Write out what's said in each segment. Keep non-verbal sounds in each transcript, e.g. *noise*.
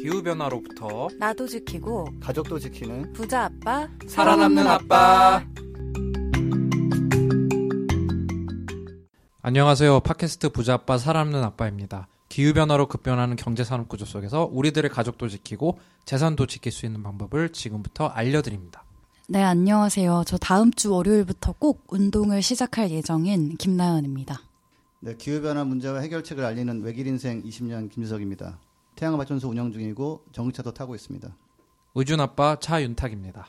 기후변화로부터 나도 지키고 가족도 지키는 부자 아빠 살아남는 아빠. 안녕하세요. 팟캐스트 부자 아빠 살아남는 아빠입니다. 기후변화로 급변하는 경제산업 구조 속에서 우리들의 가족도 지키고 재산도 지킬 수 있는 방법을 지금부터 알려드립니다. 네 안녕하세요 저 다음 주 월요일부터 꼭 운동을 시작할 예정인 김나연입니다 네, 기후변화 문제와 해결책을 알리는 외길 인생 20년 김주석입니다. 태양 발전소 운영 중이고 전기차도 타고 있습니다. 의준 아빠 차윤탁입니다.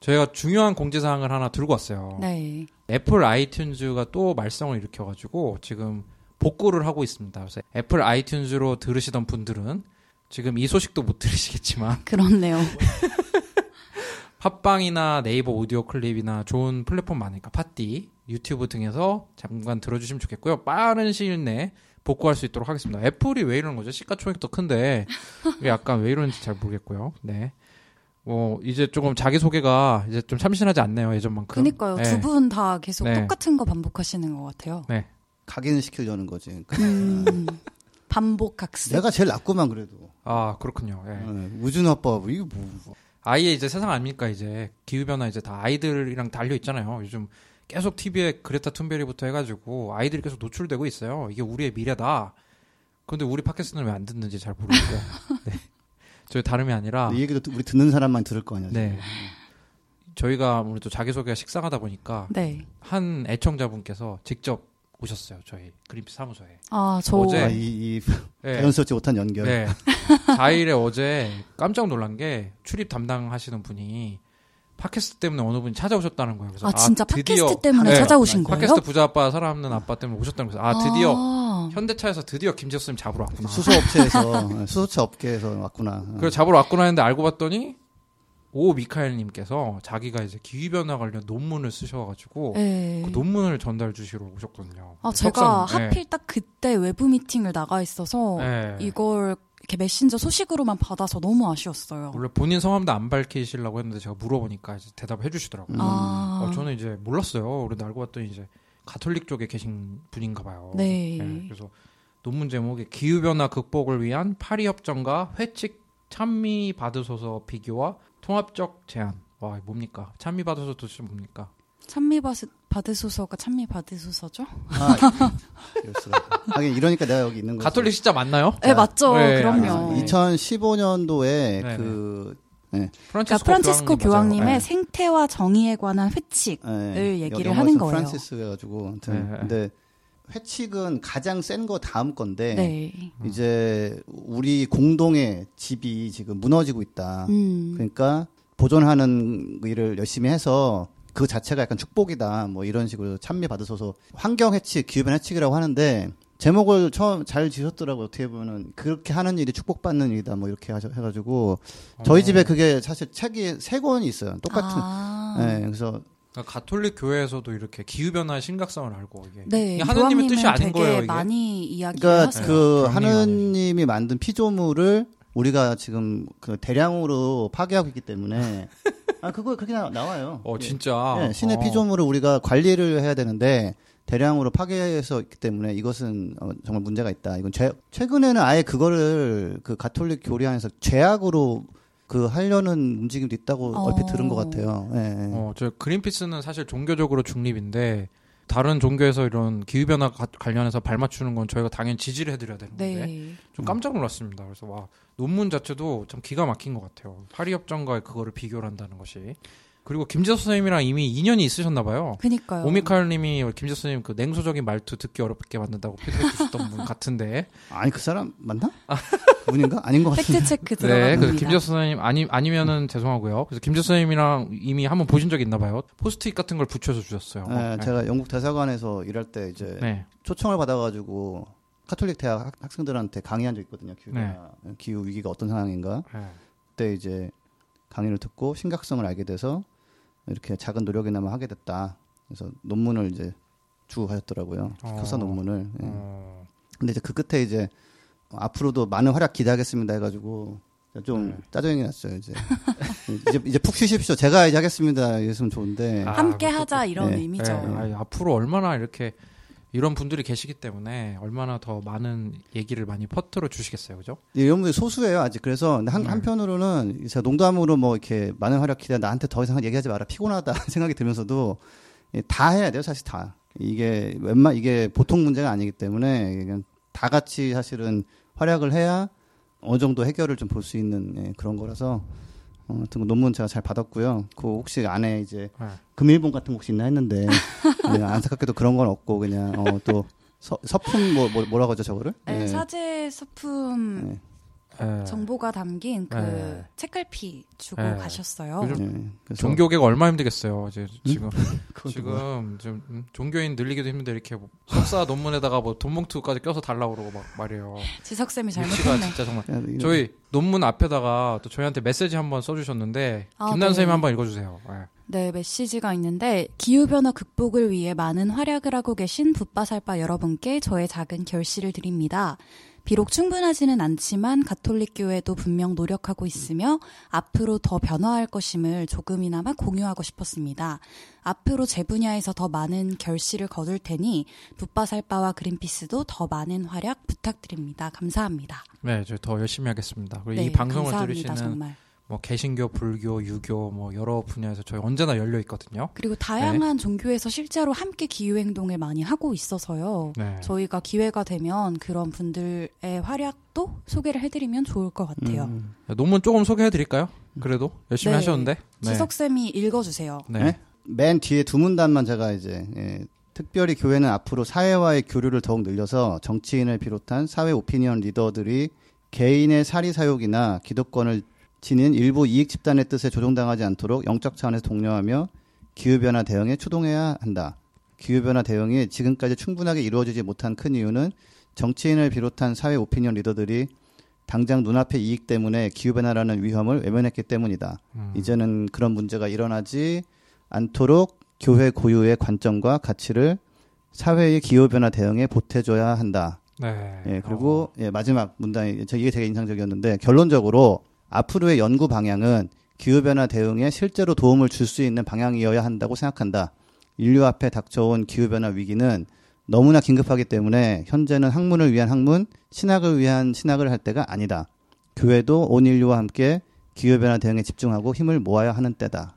저희가 중요한 공지 사항을 하나 들고 왔어요. 네 애플 아이튠즈가 또 말썽을 일으켜 가지고 지금 복구를 하고 있습니다. 그래서 애플 아이튠즈로 들으시던 분들은 지금 이 소식도 못 들으시겠지만 *laughs* 그렇네요 *laughs* 팟빵이나 네이버 오디오 클립이나 좋은 플랫폼 많으니까 팟디, 유튜브 등에서 잠깐 들어주시면 좋겠고요. 빠른 시일 내에 복구할 수 있도록 하겠습니다. 애플이 왜 이러는 거죠? 시가총액도 큰데 약간 왜 이러는지 잘 모르겠고요. 네. 뭐 이제 조금 자기 소개가 이제 좀 참신하지 않네요 예전만큼. 그니까요 네. 두분 다 계속 네. 똑같은 거 반복하시는 것 같아요 각인 시키려는 거지. 음, 반복 학습 내가 제일 낫구만 그래도. 아 그렇군요. 예. 네, 우준 아빠 뭐 이거 뭐. 아예 이제 세상 아닙니까 이제 기후 변화 이제 다 아이들이랑 달려 있잖아요. 요즘 계속 TV에 그레타 툰베리부터 해가지고 아이들이 계속 노출되고 있어요. 이게 우리의 미래다. 근데 우리 팟캐스트는 왜 안 듣는지 잘 모르겠어요. *laughs* 네. 저희 다름이 아니라 이 얘기도 우리 듣는 사람만 들을 거 아니야. 네. 저희가 아무래도 자기소개가 식상하다 보니까 네. 한 애청자분께서 직접 오셨어요. 저희 그린피스 사무소에. 아, 저 어제- 아, 이, 이 네. 자연스럽지 못한 연결. 네. 4일에 어제 깜짝 놀란 게 출입 담당하시는 분이 팟캐스트 때문에 어느 분이 찾아오셨다는 거예요. 그래서 아, 진짜 드디어- 팟캐스트 때문에 네. 찾아오신 거예요? 팟캐스트 부자 아빠 살아남는 아빠 때문에 오셨다는 거예요. 아 드디어 아, 현대차에서 드디어 김재수 님 잡으러 왔구나. 수소업체에서 네, 수소차 업계에서 왔구나. 그래서 잡으러 왔구나 했는데 알고 봤더니 오 미카엘 님께서 자기가 이제 기후 변화 관련 논문을 쓰셔 가지고 네. 그 논문을 전달 주시러 오셨거든요. 아, 제가 석상, 네. 하필 딱 그때 외부 미팅을 나가 있어서 네. 이걸 이렇게 메신저 소식으로만 받아서 너무 아쉬웠어요. 원래 본인 성함도 안 밝히시려고 했는데 제가 물어보니까 이제 대답을 해주시더라고요. 음. 아, 어, 저는 이제 몰랐어요. 그런데 알고 봤더니 이제 가톨릭 쪽에 계신 분인가 봐요. 네. 그래서 논문 제목이 기후변화 극복을 위한 파리 협정과 회칙 찬미 받으소서 비교와 통합적 제안. 와, 뭡니까? 찬미 받으소서 도대체 뭡니까? 찬미 받- 받으소서가 찬미 받으소서죠? 아, 이럴수록. 하긴 이러니까 내가 여기 있는 거지. 가톨릭 진짜 맞나요? 네, 맞죠. 네, 그럼요. 알겠습니다. 2015년도에 네, 그 그러니까 프란치스코 교황님의 맞아요. 네. 생태와 정의에 관한 회칙. 네, 얘기를 하는 거예요. 프란시스 해가지고 아무튼 네. 근데 회칙은 가장 센 거 다음 건데 네. 이제 우리 공동의 집이 지금 무너지고 있다. 음. 그러니까 보존하는 일을 열심히 해서 그 자체가 약간 축복이다. 뭐 이런 식으로 찬미 받으셔서 환경 해칙, 기후변 해칙이라고 하는데 제목을 처음 잘 지셨더라고요. 어떻게 보면은 그렇게 하는 일이 축복받는 일이다. 뭐 이렇게 하셔- 해가지고 저희 집에 그게 사실 책이 세 권이 있어요. 똑같은. 아. 네, 그래서 그러니까 가톨릭 교회에서도 이렇게 기후 변화의 심각성을 알고 이게 네. 이게 하나님의 뜻이 아닌 되게 거예요. 이게. 많이 이야기를 그러니까 하세요. 그 그럼요. 하느님이 만든 피조물을 우리가 지금 그 대량으로 파괴하고 있기 때문에 *laughs* 아 그거 그렇게 나, 나와요. 어 예. 진짜. 네, 신의 어. 피조물을 우리가 관리를 해야 되는데 대량으로 파괴해서 있기 때문에 이것은 어, 정말 문제가 있다. 이건 죄, 최근에는 아예 그거를 그 가톨릭 교리 안에서 죄악으로 그 하려는 움직임도 있다고 어. 얼핏 들은 것 같아요. 예, 예. 어, 저 그린피스는 사실 종교적으로 중립인데 다른 종교에서 이런 기후 변화 가- 관련해서 발맞추는 건 저희가 당연히 지지를 해드려야 되는 건데 네. 좀 깜짝 놀랐습니다. 그래서 와 논문 자체도 참 기가 막힌 것 같아요. 파리 협정과 그거를 비교를 한다는 것이 그리고 김재수 선생님이랑 이미 인연이 있으셨나 봐요. 그니까요. 오미카엘님이 김재수 선생님 그 냉소적인 말투 듣기 어렵게 만든다고 피드백 주셨던 분 같은데. *laughs* 아니 그 사람 맞나? 그분인가? 아닌 것 같은데. 팩트 체크 네, 들어갑니다. 그래서 김재수 선생님 아니 아니면은 죄송하고요. 그래서 김재수 선생님이랑 이미 한번 보신 적이 있나 봐요. 포스트잇 같은 걸 붙여서 주셨어요. 예, 제가 영국 대사관에서 일할 때 이제 네. 초청을 받아가지고 카톨릭 대학 학- 학생들한테 강의한 적 있거든요. 기후, 네. 기후 위기가 어떤 상황인가. 네. 그때 이제 강의를 듣고 심각성을 알게 돼서 이렇게 작은 노력이나마 하게 됐다. 그래서 논문을 이제 주고 가셨더라고요. 어. 교사 논문을. 예. 어, 근데 이제 그 끝에 이제 앞으로도 많은 활약 기대하겠습니다 해가지고 좀 네. 짜증이 났어요 이제 *laughs* 이제 이제 푹 쉬십시오 제가 이제 하겠습니다 이랬으면 좋은데 아, 함께 그것도- 하자 이런 네. 의미죠. 네, 아니, 앞으로 얼마나 이렇게 이런 분들이 계시기 때문에 얼마나 더 많은 얘기를 많이 퍼뜨려 주시겠어요, 그죠? 이런 분이 소수예요 아직. 그래서 한, 네. 한편으로는 제가 농담으로 뭐 이렇게 많은 활약 기대 나한테 더 이상 얘기하지 마라 피곤하다 *laughs* 생각이 들면서도 예, 다 해야 돼요 사실 다. 이게 웬만 이게 보통 문제가 아니기 때문에 그냥 다 같이 사실은 활약을 해야 어느 정도 해결을 좀 볼 수 있는 예, 그런 거라서 어, 하여튼 논문 제가 잘 받았고요. 그 혹시 안에 이제 네. 금일본 같은 거 혹시 있나 했는데 *laughs* 네, 안타깝게도 그런 건 없고 그냥 어, 또 서, 서품 뭐, 뭐 뭐라고 하죠 저거를? 네, 예. 사제 소품 네. 예. 정보가 담긴 그 네. 책갈피 주고 네. 가셨어요. 요즘 예, 그래서 종교계가 얼마나 힘들겠어요. 이제 지금 *laughs* 뭐야? 지금 좀 음, 종교인 늘리기도 힘든데 이렇게 뭐 석사 논문에다가 뭐 돈봉투까지 껴서 달라고 그러고 막 말이에요. 지석 쌤이 위치가 잘못했네. 진짜 정말 야, 저희 논문 앞에다가 또 저희한테 메시지 한번 써주셨는데 아, 김난 네. 선생님 한번 읽어주세요. 예. 네, 메시지가 있는데 기후변화 극복을 위해 많은 활약을 하고 계신 붓바살바 여러분께 저의 작은 결시를 드립니다. 비록 충분하지는 않지만 가톨릭 교회도 분명 노력하고 있으며 앞으로 더 변화할 것임을 조금이나마 공유하고 싶었습니다. 앞으로 제 분야에서 더 많은 결실을 거둘 테니 붓바살바와 그린피스도 더 많은 활약 부탁드립니다. 감사합니다. 네, 저희 더 열심히 하겠습니다. 그리고 네, 이 방송을 감사합니다, 들으시는 정말. 뭐 개신교, 불교, 유교 뭐 여러 분야에서 저희 언제나 열려 있거든요. 그리고 다양한 종교에서 실제로 함께 기후 행동을 많이 하고 있어서요. 네. 저희가 기회가 되면 그런 분들의 활약도 소개를 해드리면 좋을 것 같아요. 음. 논문 조금 소개해 드릴까요? 그래도 열심히 네. 하셨는데. 네. 지석 쌤이 읽어주세요. 네. 네? 맨 뒤에 두 문단만 제가 이제 예, 특별히 교회는 앞으로 사회와의 교류를 더욱 늘려서 정치인을 비롯한 사회 오피니언 리더들이 개인의 사리 사욕이나 기득권을 지닌 일부 이익 집단의 뜻에 조종당하지 않도록 영적 차원에서 독려하며 기후변화 대응에 추동해야 한다. 기후변화 대응이 지금까지 충분하게 이루어지지 못한 큰 이유는 정치인을 비롯한 사회 오피니언 리더들이 당장 눈앞의 이익 때문에 기후변화라는 위험을 외면했기 때문이다. 음. 이제는 그런 문제가 일어나지 않도록 교회 고유의 관점과 가치를 사회의 기후변화 대응에 보태줘야 한다. 네. 예, 그리고 예, 마지막 문단이 저 이게 되게 인상적이었는데 결론적으로 앞으로의 연구 방향은 기후변화 대응에 실제로 도움을 줄 수 있는 방향이어야 한다고 생각한다. 인류 앞에 닥쳐온 기후변화 위기는 너무나 긴급하기 때문에 현재는 학문을 위한 학문, 신학을 위한 신학을 할 때가 아니다. 교회도 온 인류와 함께 기후변화 대응에 집중하고 힘을 모아야 하는 때다.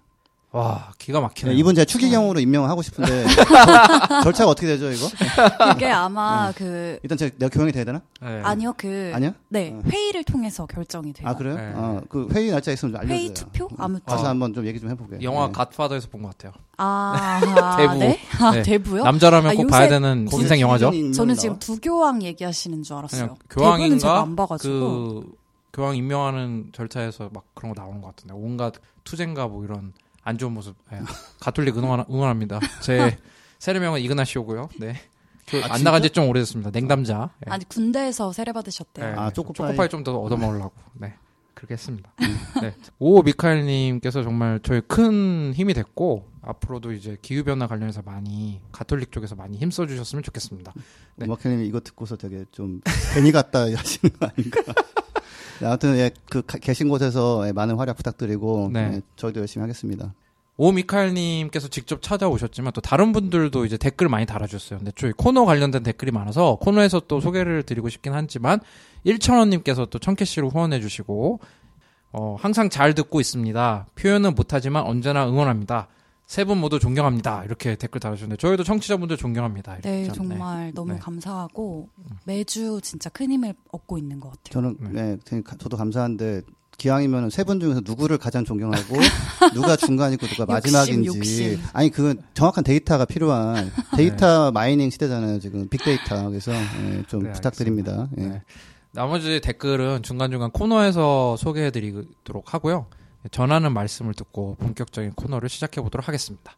와 기가 막히네요. 네, 이분 제가 추기경으로 임명하고 싶은데 절- *laughs* 절차가 어떻게 되죠 이거? 그게 아마 그 일단 제가 내가 교양이 돼야 되나? 네. 아니요 그 아니야? 네 어. 회의를 통해서 결정이 돼요. 아 그래요? 네. 어, 그 회의 날짜 있으면 좀 알려줘요. 회의 투표 아무튼 가서 아. 한번 좀 얘기 좀 해보게. 영화 네. 갓파더에서 본 것 같아요. 아 *laughs* 대부. 네? 아, 네. 대부요? 남자라면 아, 꼭 봐야 되는 인생 영화죠. 저는? 지금 부교황 얘기하시는 줄 알았어요. 대부는 제가 교황인가 안 봐가지고 그 교황 임명하는 절차에서 막 그런 거 나오는 것 같은데 온갖 투쟁과 뭐 이런 안 좋은 모습. 예. 가톨릭 응원 응원합니다. 제 *laughs* 세례명은 이그나시오고요. 네. 그, 아, 안? 나간 지 좀 오래됐습니다. 냉담자. 예. 아니 군대에서 세례 받으셨대요. 네. 아, 초코파이. 초코파이 좀 더 얻어 먹으려고. 네. 그렇게 했습니다. 음. 네. 오 미카엘님께서 정말 저희 큰 힘이 됐고 앞으로도 이제 기후 변화 관련해서 많이 가톨릭 쪽에서 많이 힘써 주셨으면 좋겠습니다. 네. 음악회님이 이거 듣고서 되게 좀 괜히 갔다 하시는 거 아닌가. *laughs* 네, 아무튼 예, 그 가- 계신 곳에서 예, 많은 활약 부탁드리고 네. 예, 저희도 열심히 하겠습니다. 오 미카엘님께서 직접 찾아오셨지만 또 다른 분들도 이제 댓글 많이 달아주셨어요. 근데 저희 코너 관련된 댓글이 많아서 코너에서 또 소개를 드리고 싶긴 하지만 1천원님께서 또 천캐시로 후원해주시고 어, 항상 잘 듣고 있습니다. 표현은 못하지만 언제나 응원합니다. 세 분 모두 존경합니다. 이렇게 댓글 달아주셨는데 저희도 청취자분들 존경합니다. 네, 참, 정말 너무 네. 감사하고 매주 진짜 큰 힘을 얻고 있는 것 같아요. 저는 네. 네, 저도 감사한데 기왕이면 세 분 중에서 누구를 가장 존경하고 *laughs* 누가 중간이고 누가 마지막인지 욕심. 아니 그 정확한 데이터가 필요한 *laughs* 데이터 마이닝 시대잖아요 지금 빅데이터 그래서 예, 좀 네, 부탁드립니다. 예. 네. 나머지 댓글은 중간중간 코너에서 소개해드리도록 하고요. 전하는 말씀을 듣고 본격적인 코너를 시작해 보도록 하겠습니다.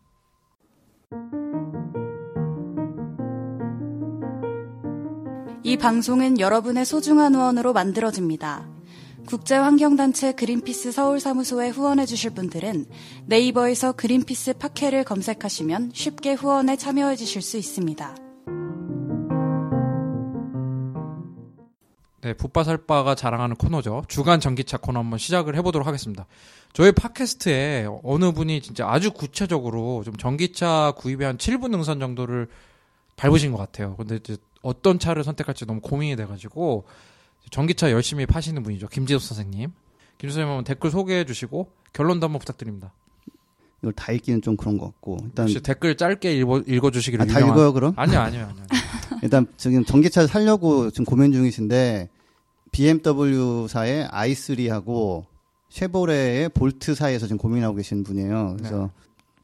이 방송은 여러분의 소중한 후원으로 만들어집니다. 국제환경단체 그린피스 서울사무소에 후원해 주실 분들은 네이버에서 그린피스 팟캐를 검색하시면 쉽게 후원에 참여해 주실 수 있습니다. 네, 붓바살바가 자랑하는 코너죠. 주간 전기차 코너 한번 시작을 해보도록 하겠습니다. 저희 팟캐스트에 어느 분이 진짜 아주 구체적으로 좀 전기차 구입에 한 7분 능선 정도를 밟으신 것 같아요. 근데 이제 어떤 차를 선택할지 너무 고민이 돼가지고 전기차 열심히 파시는 분이죠. 김지섭 선생님. 김 선생님 한번 댓글 소개해 주시고 결론도 한번 부탁드립니다. 이걸 다 읽기는 좀 그런 것 같고 일단 혹시 댓글 짧게 읽어, 읽어주시기를 아, 다 유명한- 읽어요 그럼? 아니요 아니요 아니요. *laughs* 일단 지금 전기차를 살려고 지금 고민 중이신데 BMW사의 i3하고 쉐보레의 볼트 사이에서 지금 고민하고 계신 분이에요. 그래서 네.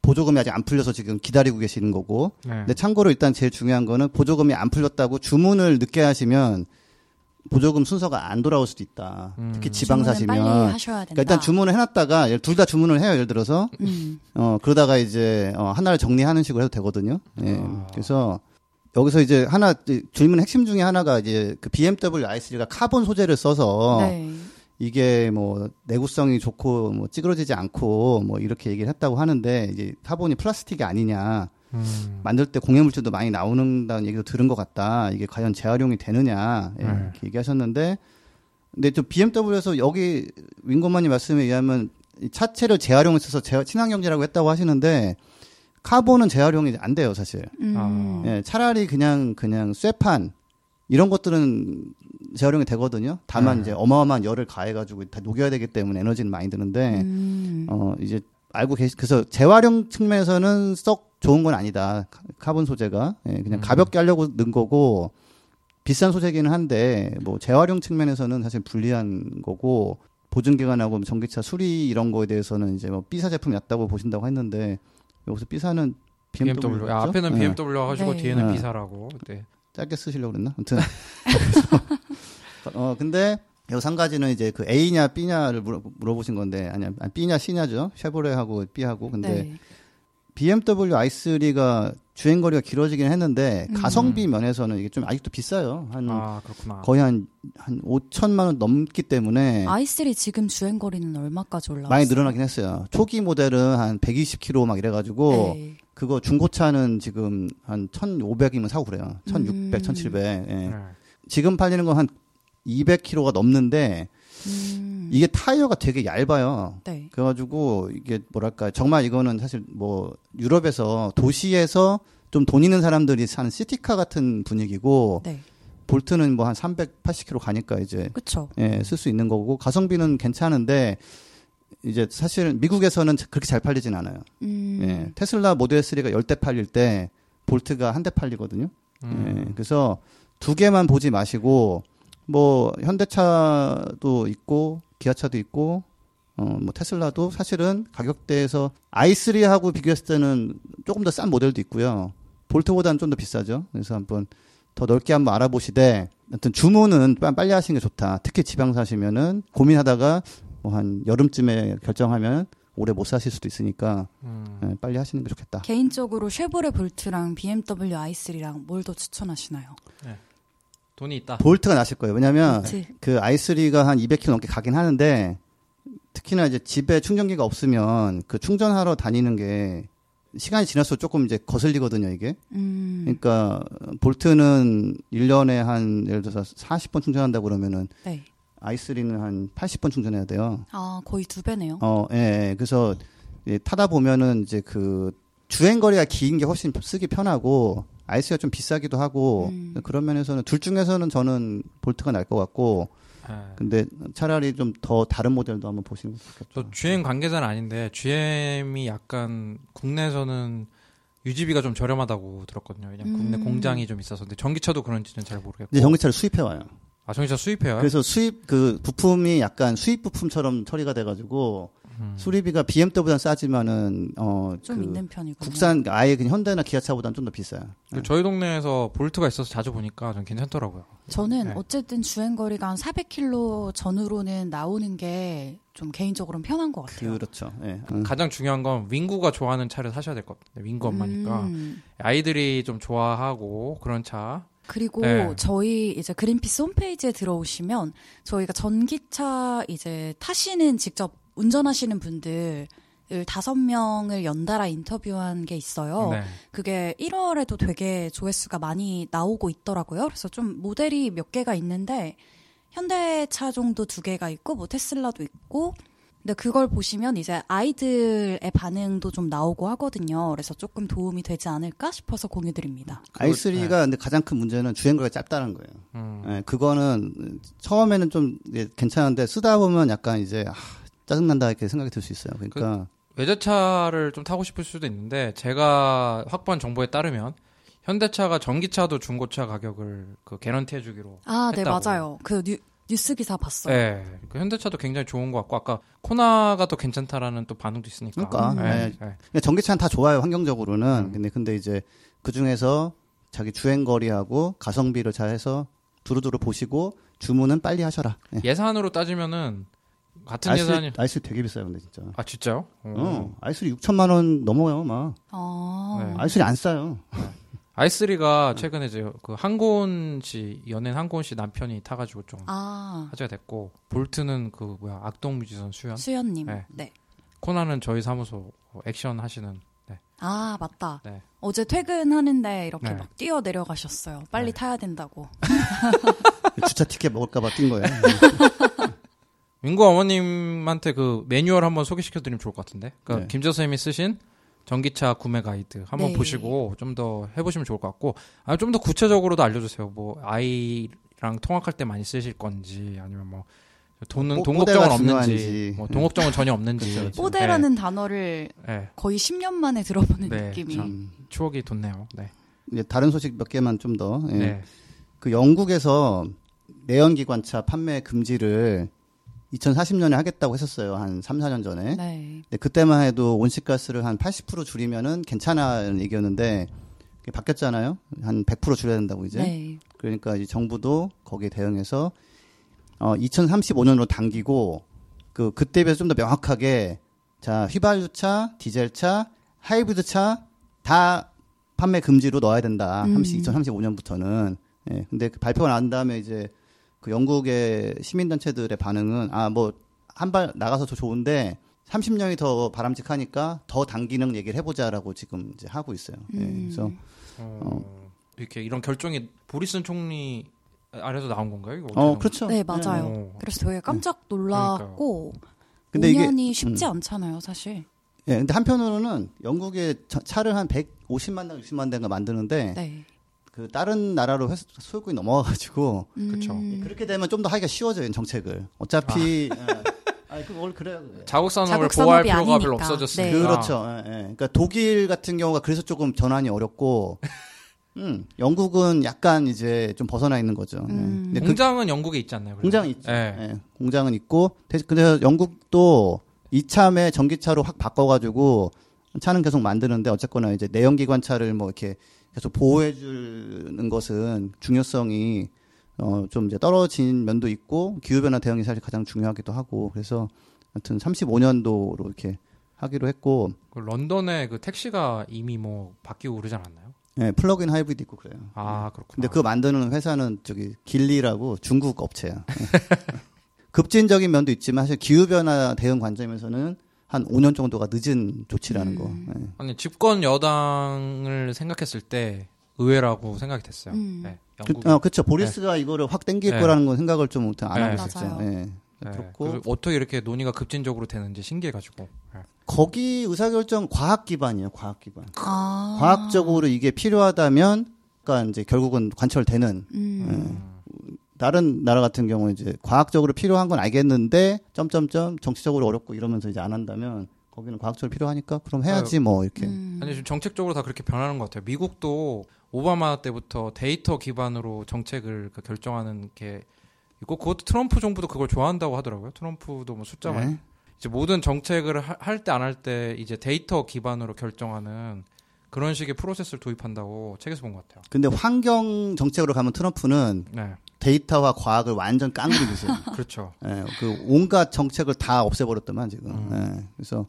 보조금이 아직 안 풀려서 지금 기다리고 계시는 거고. 네. 근데 참고로 일단 제일 중요한 거는 보조금이 안 풀렸다고 주문을 늦게 하시면 보조금 순서가 안 돌아올 수도 있다. 음. 특히 지방 사시면. 빨리 하셔야 된다. 그러니까 일단 주문을 해놨다가 둘 다 주문을 해요. 예를 들어서 음. 어 그러다가 이제 어, 하나를 정리하는 식으로 해도 되거든요. 예. 아. 그래서 여기서 이제 하나 질문 핵심 중에 하나가 이제 그 BMW i3가 카본 소재를 써서 네. 이게 뭐 내구성이 좋고 뭐 찌그러지지 않고 뭐 이렇게 얘기를 했다고 하는데 이제 카본이 플라스틱이 아니냐 음. 만들 때 공해 물질도 많이 나오는다는 얘기도 들은 것 같다. 이게 과연 재활용이 되느냐 예, 네. 이렇게 얘기하셨는데 근데 또 BMW에서 여기 윙고만이 말씀에 의하면 이 차체를 재활용해서 재- 친환경제라고 했다고 하시는데 카본은 재활용이 안 돼요 사실. 음. 아. 예, 차라리 그냥 그냥 쇠판 이런 것들은 재활용이 되거든요. 다만 네. 이제 어마어마한 열을 가해가지고 다 녹여야 되기 때문에 에너지는 많이 드는데 음. 어 이제 알고 계시 그래서 재활용 측면에서는 썩 좋은 건 아니다. 카- 카본 소재가 예, 그냥 음. 가볍게 하려고 넣은 거고 비싼 소재기는 한데 뭐 재활용 측면에서는 사실 불리한 거고 보증 기간하고 뭐 전기차 수리 이런 거에 대해서는 이제 뭐 B사 제품이 낫다고 보신다고 했는데 여기서 B사는 BMW, BMW. 아, 앞에는 예. BMW 하시고 네. 뒤에는 네. 비사라고. 네. 짧게 쓰시려고 그랬나? 아무튼. *laughs* 어, 근데 여기서 한 가지는 이제 그 A냐 B냐를 물어, 물어보신 건데, 아니야, 아니, B냐 C냐죠? 쉐보레하고 B하고. 근데 네. BMW i3가 주행 거리가 길어지긴 했는데, 음. 가성비 면에서는 이게 좀 아직도 비싸요. 한, 아. 거의 한, 한 5천만 원 넘기 때문에 i3 지금 주행 거리는 얼마까지 올라왔어요? 많이 늘어나긴 했어요. 초기 모델은 한 120km 막 이래 가지고, 네. 그거 중고차는 지금 한 1,500이면 사고 그래요. 1,600, 음. 1,700. 예. 네. 지금 팔리는 건 한 200km가 넘는데 음. 이게 타이어가 되게 얇아요. 네. 그래가지고 이게 뭐랄까 정말 이거는 사실 뭐 유럽에서 도시에서 좀 돈 있는 사람들이 사는 시티카 같은 분위기고 네. 볼트는 뭐 한 380km 가니까 이제 그쵸. 예, 쓸 수 있는 거고 가성비는 괜찮은데 이제 사실 미국에서는 그렇게 잘 팔리진 않아요. 음. 예, 테슬라 모델 3가 10대 팔릴 때 볼트가 한 대 팔리거든요. 음. 예, 그래서 두 개만 보지 마시고 뭐 현대차도 있고 기아차도 있고 어 뭐 테슬라도 사실은 가격대에서 i3하고 비교했을 때는 조금 더 싼 모델도 있고요. 볼트보다는 좀 더 비싸죠. 그래서 한번 더 넓게 한번 알아보시되 하여튼 주문은 빠- 빨리 하시는 게 좋다. 특히 지방 사시면은 고민하다가 뭐 한 여름쯤에 결정하면 오래 못 사실 수도 있으니까 음. 예, 빨리 하시는 게 좋겠다. 개인적으로 쉐보레 볼트랑 BMW i3랑 뭘 더 추천하시나요? 돈이 있다. 볼트가 나실 거예요. 왜냐면 그치? 그 i3가 한 200km 넘게 가긴 하는데 특히나 이제 집에 충전기가 없으면 그 충전하러 다니는 게 시간이 지날수록 조금 이제 거슬리거든요, 이게. 음. 그러니까 볼트는 1년에 한 예를 들어서 40번 충전한다 그러면은 네. i3는 한 80번 충전해야 돼요. 아, 거의 두 배네요. 어, 예, 예. 그래서 예, 타다 보면은 이제 그 주행 거리가 긴 게 훨씬 쓰기 편하고 i3가 좀 비싸기도 하고 음. 그런 면에서는 둘 중에서는 저는 볼트가 날 것 같고 네. 근데 차라리 좀 더 다른 모델도 한번 보시면 좋겠죠. 저 GM 관계자는 아닌데 GM이 약간 국내에서는 유지비가 좀 저렴하다고 들었거든요. 그냥 국내 음. 공장이 좀 있어서 근데 전기차도 그런지는 잘 모르겠고. 전기차를 수입해 와요. 아 전기차 수입해요? 그래서 수입 그 부품이 약간 수입 부품처럼 처리가 돼가지고 음. 수리비가 BMW보다 싸지만은 어그 좀 있는 편이군요. 국산 아예 그냥 현대나 기아차보다는 좀 더 비싸요. 그 저희 동네에서 볼트가 있어서 자주 보니까 좀 괜찮더라고요. 저는 네. 어쨌든 주행 거리가 한 400km 전후로는 나오는 게 좀 개인적으로는 편한 것 같아요. 그렇죠. 예. 음. 가장 중요한 건 윙구가 좋아하는 차를 사셔야 될 것 같아요. 윙구 엄마니까 음. 아이들이 좀 좋아하고 그런 차. 그리고 네. 저희 이제 그린피스 홈페이지에 들어오시면 저희가 전기차 이제 타시는 직접 운전하시는 분들 을 다섯 명을 연달아 인터뷰한 게 있어요. 네. 그게 1월에도 되게 조회수가 많이 나오고 있더라고요. 그래서 좀 모델이 몇 개가 있는데 현대차 정도 두 개가 있고 뭐 테슬라도 있고 근데 그걸 보시면 이제 아이들의 반응도 좀 나오고 하거든요. 그래서 조금 도움이 되지 않을까 싶어서 공유드립니다. i3가 근데 가장 큰 문제는 주행거리가 짧다는 거예요. 음. 예, 그거는 처음에는 좀 예, 괜찮은데 쓰다 보면 약간 이제 아, 짜증난다 이렇게 생각이 들 수 있어요. 그러니까 외제차를 좀 타고 싶을 수도 있는데 제가 확보한 정보에 따르면 현대차가 전기차도 중고차 가격을 그 개런티 해주기로 아, 네, 했다고. 맞아요. 그 뉴, 뉴스 기사 봤어요. 네, 그 현대차도 굉장히 좋은 것 같고 아까 코나가 더 괜찮다라는 또 반응도 있으니까. 그러니까, 네, 네. 네. 전기차는 다 좋아요 환경적으로는. 음. 근데 근데 이제 그 중에서 자기 주행 거리하고 가성비를 잘 해서 두루두루 보시고 주문은 빨리 하셔라. 예. 예산으로 따지면은 같은 i3 예산이 i3 되게 비싸요 근데 진짜. 아 진짜요? 어, i3 6천만 원 넘어요 막. 아, 네. i3 안 싸요. i3가 최근에 이제 그 한고은 씨 연예인 한고은 씨 남편이 타가지고 좀 아, 화제가 됐고 볼트는 그 뭐야 악동 뮤지션 수연 수연님. 네. 네. 코나는 저희 사무소 액션 하시는 네. 아, 맞다. 네. 어제 퇴근하는데 이렇게 네. 막 뛰어 내려가셨어요. 빨리 네. 타야 된다고. *laughs* 주차 티켓 먹을까봐 뛴 거예요. *laughs* 민구 어머님한테 그 매뉴얼 한번 소개시켜 드리면 좋을 것 같은데. 그러니까 네. 김재 선생님이 쓰신 전기차 구매 가이드 한번 네. 보시고 좀 더 해보시면 좋을 것 같고, 아, 좀 더 구체적으로도 알려주세요. 뭐 아이랑 통학할 때 많이 쓰실 건지 아니면 뭐 돈은 뽀대가 걱정은 없는지. 뭐돈 걱정은 전혀 없는지. 뽀대라는 단어를 네, 네, 거의 10년 만에 들어보는 네, 느낌이. 참. 음, 추억이 돋네요. 네, 이제 다른 소식 몇 개만 좀 더. 예. 네, 그 영국에서 내연기관차 판매 금지를 2040년에 하겠다고 했었어요. 한 3, 4년 전에. 네. 근데 그때만 해도 온실가스를 한 80% 줄이면은 괜찮아는 얘기였는데 그게 바뀌었잖아요. 한 100% 줄여야 된다고 이제. 네. 그러니까 이제 정부도 거기에 대응해서 어 2035년으로 당기고 그 그때 비해서 좀 더 명확하게 자 휘발유차, 디젤차, 하이브리드차 다 판매 금지로 넣어야 된다. 음. 30, 2035년부터는. 예. 근데 그 발표가 난 다음에 이제 그 영국의 시민단체들의 반응은 아 뭐 한 발 나가서 더 좋은데 30년이 더 바람직하니까 더 당기는 얘기를 해보자라고 지금 이제 하고 있어요. 예. 음. 그래서 어, 이렇게 이런 결정이 보리슨 총리 아래서 나온 건가요? 이거 어 그렇죠. 네, 맞아요. 어. 그래서 되게 깜짝 놀랐고 근데 이게 5년이 쉽지 음. 않잖아요, 사실. 예, 근데 한편으로는 영국의 저- 차를 한 150만 대, 60만 대가 만드는데 네. 그 다른 나라로 회- 소유권이 넘어가가지고 그쵸. 음. 그렇게 되면 좀 더 하기가 쉬워져요 정책을. 어차피 예. 아니 그걸 그래요. 자국 산업을 자국 보호할 필요가 별로 아니니까. 없어졌으니까. 네. 그렇죠. 예, 예. 그러니까 독일 같은 경우가 그래서 조금 전환이 어렵고, *laughs* 음, 영국은 약간 이제 좀 벗어나 있는 거죠. 예. 음. 근데 그 공장은 영국에 있지 않나요? 공장이 있죠. 예. 예, 공장은 있고, 대신 근데 영국도 이참에 전기차로 확 바꿔가지고 차는 계속 만드는데 어쨌거나 이제 내연기관 차를 뭐 이렇게 계속 보호해 주는 것은 중요성이 어 좀 이제 떨어진 면도 있고 기후변화 대응이 사실 가장 중요하기도 하고 그래서 하여튼 35년도로 이렇게 하기로 했고 그 런던에 그 택시가 이미 뭐 바뀌고 그러지 않았나요? 예, 플러그인 하이브리드 있고 그래요. 아 그렇구나. 근데 그거 만드는 회사는 저기 길리라고 중국 업체야. 예. *laughs* 급진적인 면도 있지만 사실 기후 변화 대응 관점에서는 한 5년 정도가 늦은 조치라는 거. 음. 예. 아니 집권 여당을 생각했을 때 의외라고 생각이 됐어요. 음. 네, 그. 어, 그쵸. 보리스가 이거를 확 땡길 네. 거라는 건 생각을 좀 못안 네. 하고 있었죠. 예. 네, 그렇고 어떻게 이렇게 논의가 급진적으로 되는지 신기해가지고. 네. 거기 의사결정 과학 기반이에요. 과학 기반. 아. 과학적으로 이게 필요하다면 그러니까 이제 결국은 관철되는 음. 다른 나라 같은 경우 이제 과학적으로 필요한 건 알겠는데 점점점 정치적으로 어렵고 이러면서 이제 안 한다면 거기는 과학적으로 필요하니까 그럼 해야지 뭐 이렇게. 음. 아니 지금 정책적으로 다 그렇게 변하는 것 같아요. 미국도 오바마 때부터 데이터 기반으로 정책을 그 결정하는 게 있고 그것도 트럼프 정부도 그걸 좋아한다고 하더라고요. 트럼프도 뭐 숫자 많이 네. 이제 모든 정책을 할 때안할때 이제 데이터 기반으로 결정하는 그런 식의 프로세스를 도입한다고 책에서 본 것 같아요. 근데 환경 정책으로 가면 트럼프는 네, 데이터와 과학을 완전 깡그리 드세요. *laughs* 그렇죠. 예, 그 온갖 정책을 다 없애버렸더만 지금. 음. 예, 그래서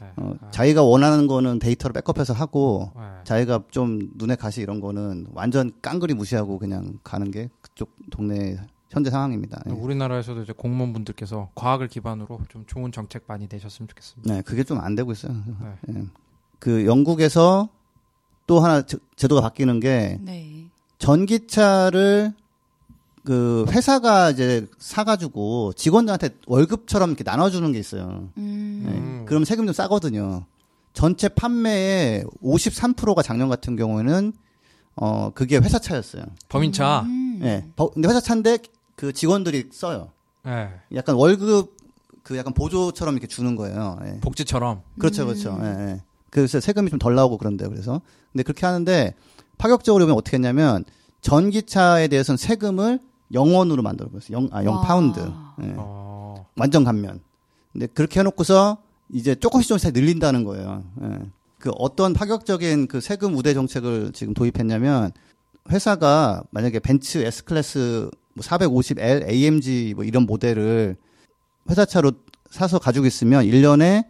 네. 어, 아, 자기가 원하는 거는 데이터로 백업해서 하고 네. 자기가 좀 눈에 가시 이런 거는 완전 깡그리 무시하고 그냥 가는 게 그쪽 동네 현재 상황입니다. 예. 우리나라에서도 이제 공무원 분들께서 과학을 기반으로 좀 좋은 정책 많이 내셨으면 좋겠습니다. 네, 그게 좀 안 되고 있어요. 네. 예. 그 영국에서 또 하나 제- 제도가 바뀌는 게 네. 전기차를 그 회사가 이제 사가지고 직원들한테 월급처럼 이렇게 나눠주는 게 있어요. 음. 네. 음. 그럼 세금도 싸거든요. 전체 판매의 53%가 작년 같은 경우에는 어 그게 회사 차였어요. 법인차. 음. 예. 버- 근데 회사 차인데 그 직원들이 써요. 예. 약간 월급 그 약간 보조처럼 이렇게 주는 거예요. 예. 복지처럼. 그렇죠, 그렇죠. 예, 예. 그래서 세금이 좀 덜 나오고 그런데요. 그래서 근데 그렇게 하는데 파격적으로 보면 어떻게 했냐면 전기차에 대해서는 세금을 0원으로 만들어 버렸어요. 0, 아, 0 와. 파운드. 예. 어. 완전 감면. 근데 그렇게 해놓고서 이제 조금씩 조금씩 늘린다는 거예요. 예. 그 어떤 파격적인 그 세금 우대 정책을 지금 도입했냐면 회사가 만약에 벤츠 S 클래스 뭐 450L AMG 뭐 이런 모델을 회사 차로 사서 가지고 있으면 1년에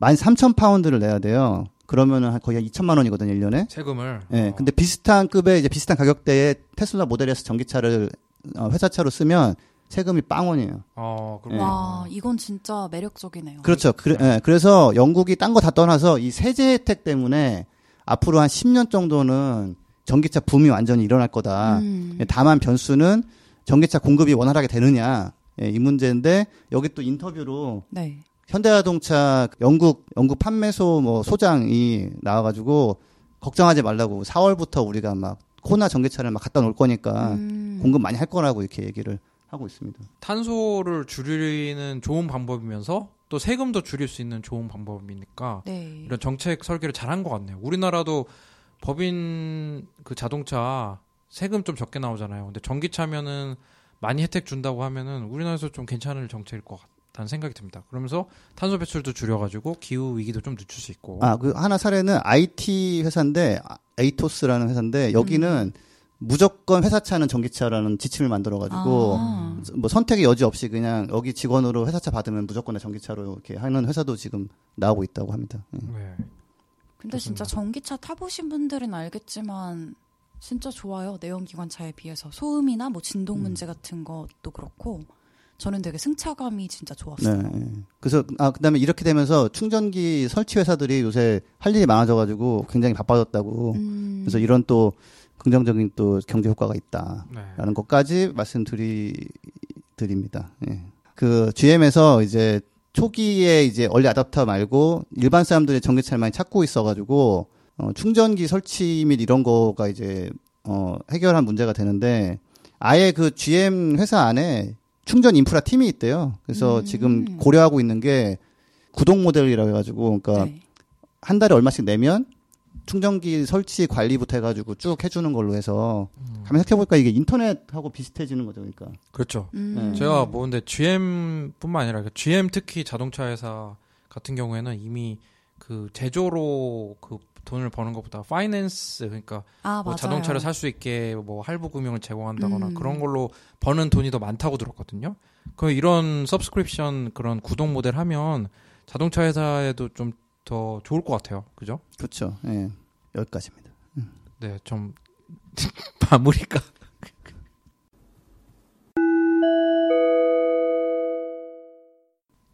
13,000파운드를 내야 돼요. 그러면은 한 거의 한 2천만 원이거든요, 1년에. 세금을. 예. 어. 근데 비슷한 급의 이제 비슷한 가격대의 테슬라 모델 S 전기차를 어, 회사차로 쓰면 세금이 빵원이에요. 어, 예. 그렇구나. 와, 이건 진짜 매력적이네요. 그렇죠. 그래, 예, 그래서 영국이 딴 거 다 떠나서 이 세제 혜택 때문에 앞으로 한 10년 정도는 전기차 붐이 완전히 일어날 거다. 음. 예, 다만 변수는 전기차 공급이 원활하게 되느냐 예, 이 문제인데 여기 또 인터뷰로 네. 현대자동차 영국 영국 판매소 뭐 소장이 나와가지고 걱정하지 말라고 4월부터 우리가 막 코나 전기차를 막 갖다 놓을 거니까 음. 공급 많이 할 거라고 이렇게 얘기를 하고 있습니다. 탄소를 줄이는 좋은 방법이면서 또 세금도 줄일 수 있는 좋은 방법이니까 네. 이런 정책 설계를 잘한 것 같네요. 우리나라도 법인 그 자동차 세금 좀 적게 나오잖아요. 근데 전기차면은 많이 혜택 준다고 하면은 우리나라에서 좀 괜찮을 정책일 것 같 다는 생각이 듭니다. 그러면서 탄소 배출도 줄여가지고 기후 위기도 좀 늦출 수 있고. 아, 그 하나 사례는 IT 회사인데 아, 에이토스라는 회사인데 여기는 무조건 회사 차는 전기차라는 지침을 만들어 가지고 아. 뭐 선택의 여지 없이 그냥 여기 직원으로 회사 차 받으면 무조건 다 전기차로 이렇게 하는 회사도 지금 나오고 있다고 합니다. 예. 네. 근데 진짜 전기차 타보신 분들은 알겠지만 진짜 좋아요. 내연기관차에 비해서 소음이나 뭐 진동 문제 같은 것도 그렇고 저는 되게 승차감이 진짜 좋았어요. 네. 예. 그래서 아 그다음에 이렇게 되면서 충전기 설치 회사들이 요새 할 일이 많아져 가지고 굉장히 바빠졌다고. 음. 그래서 이런 또 긍정적인 또 경제 효과가 있다. 네. 라는 것까지 말씀드리 드립니다. 예. 그 GM에서 이제 초기에 이제 얼리 아답터 말고 일반 사람들이 전기차를 많이 찾고 있어가지고 어, 충전기 설치 및 이런 거가 이제 어, 해결한 문제가 되는데 아예 그 GM 회사 안에 충전 인프라 팀이 있대요. 그래서 음. 지금 고려하고 있는 게 구독 모델이라고 해가지고 그러니까 네. 한 달에 얼마씩 내면 충전기 설치 관리부터 해가지고 쭉 해주는 걸로 해서 가만 생각해보니까 이게 인터넷하고 비슷해지는 거죠, 그러니까. 그렇죠. 음. 네. 제가 보는데 GM뿐만 아니라 그 GM 특히 자동차 회사 같은 경우에는 이미 그 제조로 그 돈을 버는 것보다 finance 그러니까 아, 뭐 맞아요. 자동차를 살 수 있게 뭐 할부 금융을 제공한다거나 음. 그런 걸로 버는 돈이 더 많다고 들었거든요. 그 이런 subscription 그런 구독 모델 하면 자동차 회사에도 좀 더 좋을 것 같아요. 그죠? 그렇죠. 예. 여기까지입니다. 네, 좀 *laughs* 마무리가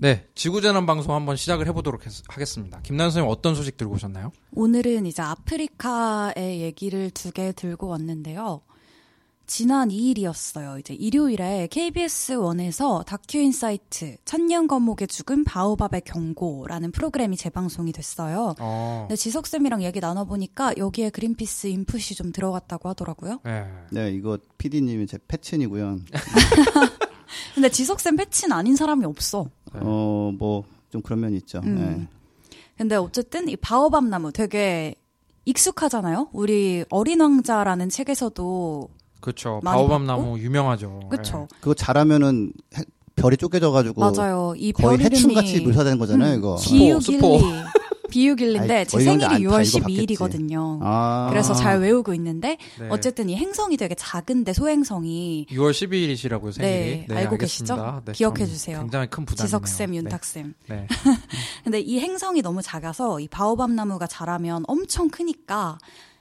네, 지구재난 방송 한번 시작을 해보도록 했- 하겠습니다. 김난 선생님 어떤 소식 들고 오셨나요? 오늘은 이제 아프리카의 얘기를 두 개 들고 왔는데요. 지난 2일이었어요. 이제 일요일에 KBS 원에서 다큐 인사이트 천년 거목에 죽은 바오밥의 경고라는 프로그램이 재방송이 됐어요. 어, 근데 지석 쌤이랑 얘기 나눠 보니까 여기에 그린피스 input이 좀 들어갔다고 하더라고요. 네, 네, 이거 PD님이 제 패친이고요. *laughs* 근데 지석쌤 패친 아닌 사람이 없어. 네. 어, 뭐, 좀 그런 면이 있죠. 음. 네. 근데 어쨌든 이 바오밥 나무 되게 익숙하잖아요. 우리 어린 왕자라는 책에서도 그렇죠. 봤고? 나무 유명하죠. 그쵸. 그거 잘하면은 해- 별이 쪼개져가지고 맞아요. 이 거의 해충같이 묘사되는 거잖아요, 음, 이거. 스포. 비유길리. *laughs* 비유길리인데 아이, 제 생일이 안- 다 6월 이거 12일이거든요. 아. 그래서 잘 외우고 있는데 네. 어쨌든 이 행성이 되게 작은데 소행성이 6월 12일이시라고요, 네, 생일이. 알고 알겠습니다. 계시죠? 네, 기억해 좀 주세요. 굉장히 큰 부담이네요. 지석쌤, 윤탁쌤. 네. 네. *laughs* 근데 이 행성이 너무 작아서 이 바오밥 나무가 자라면 엄청 크니까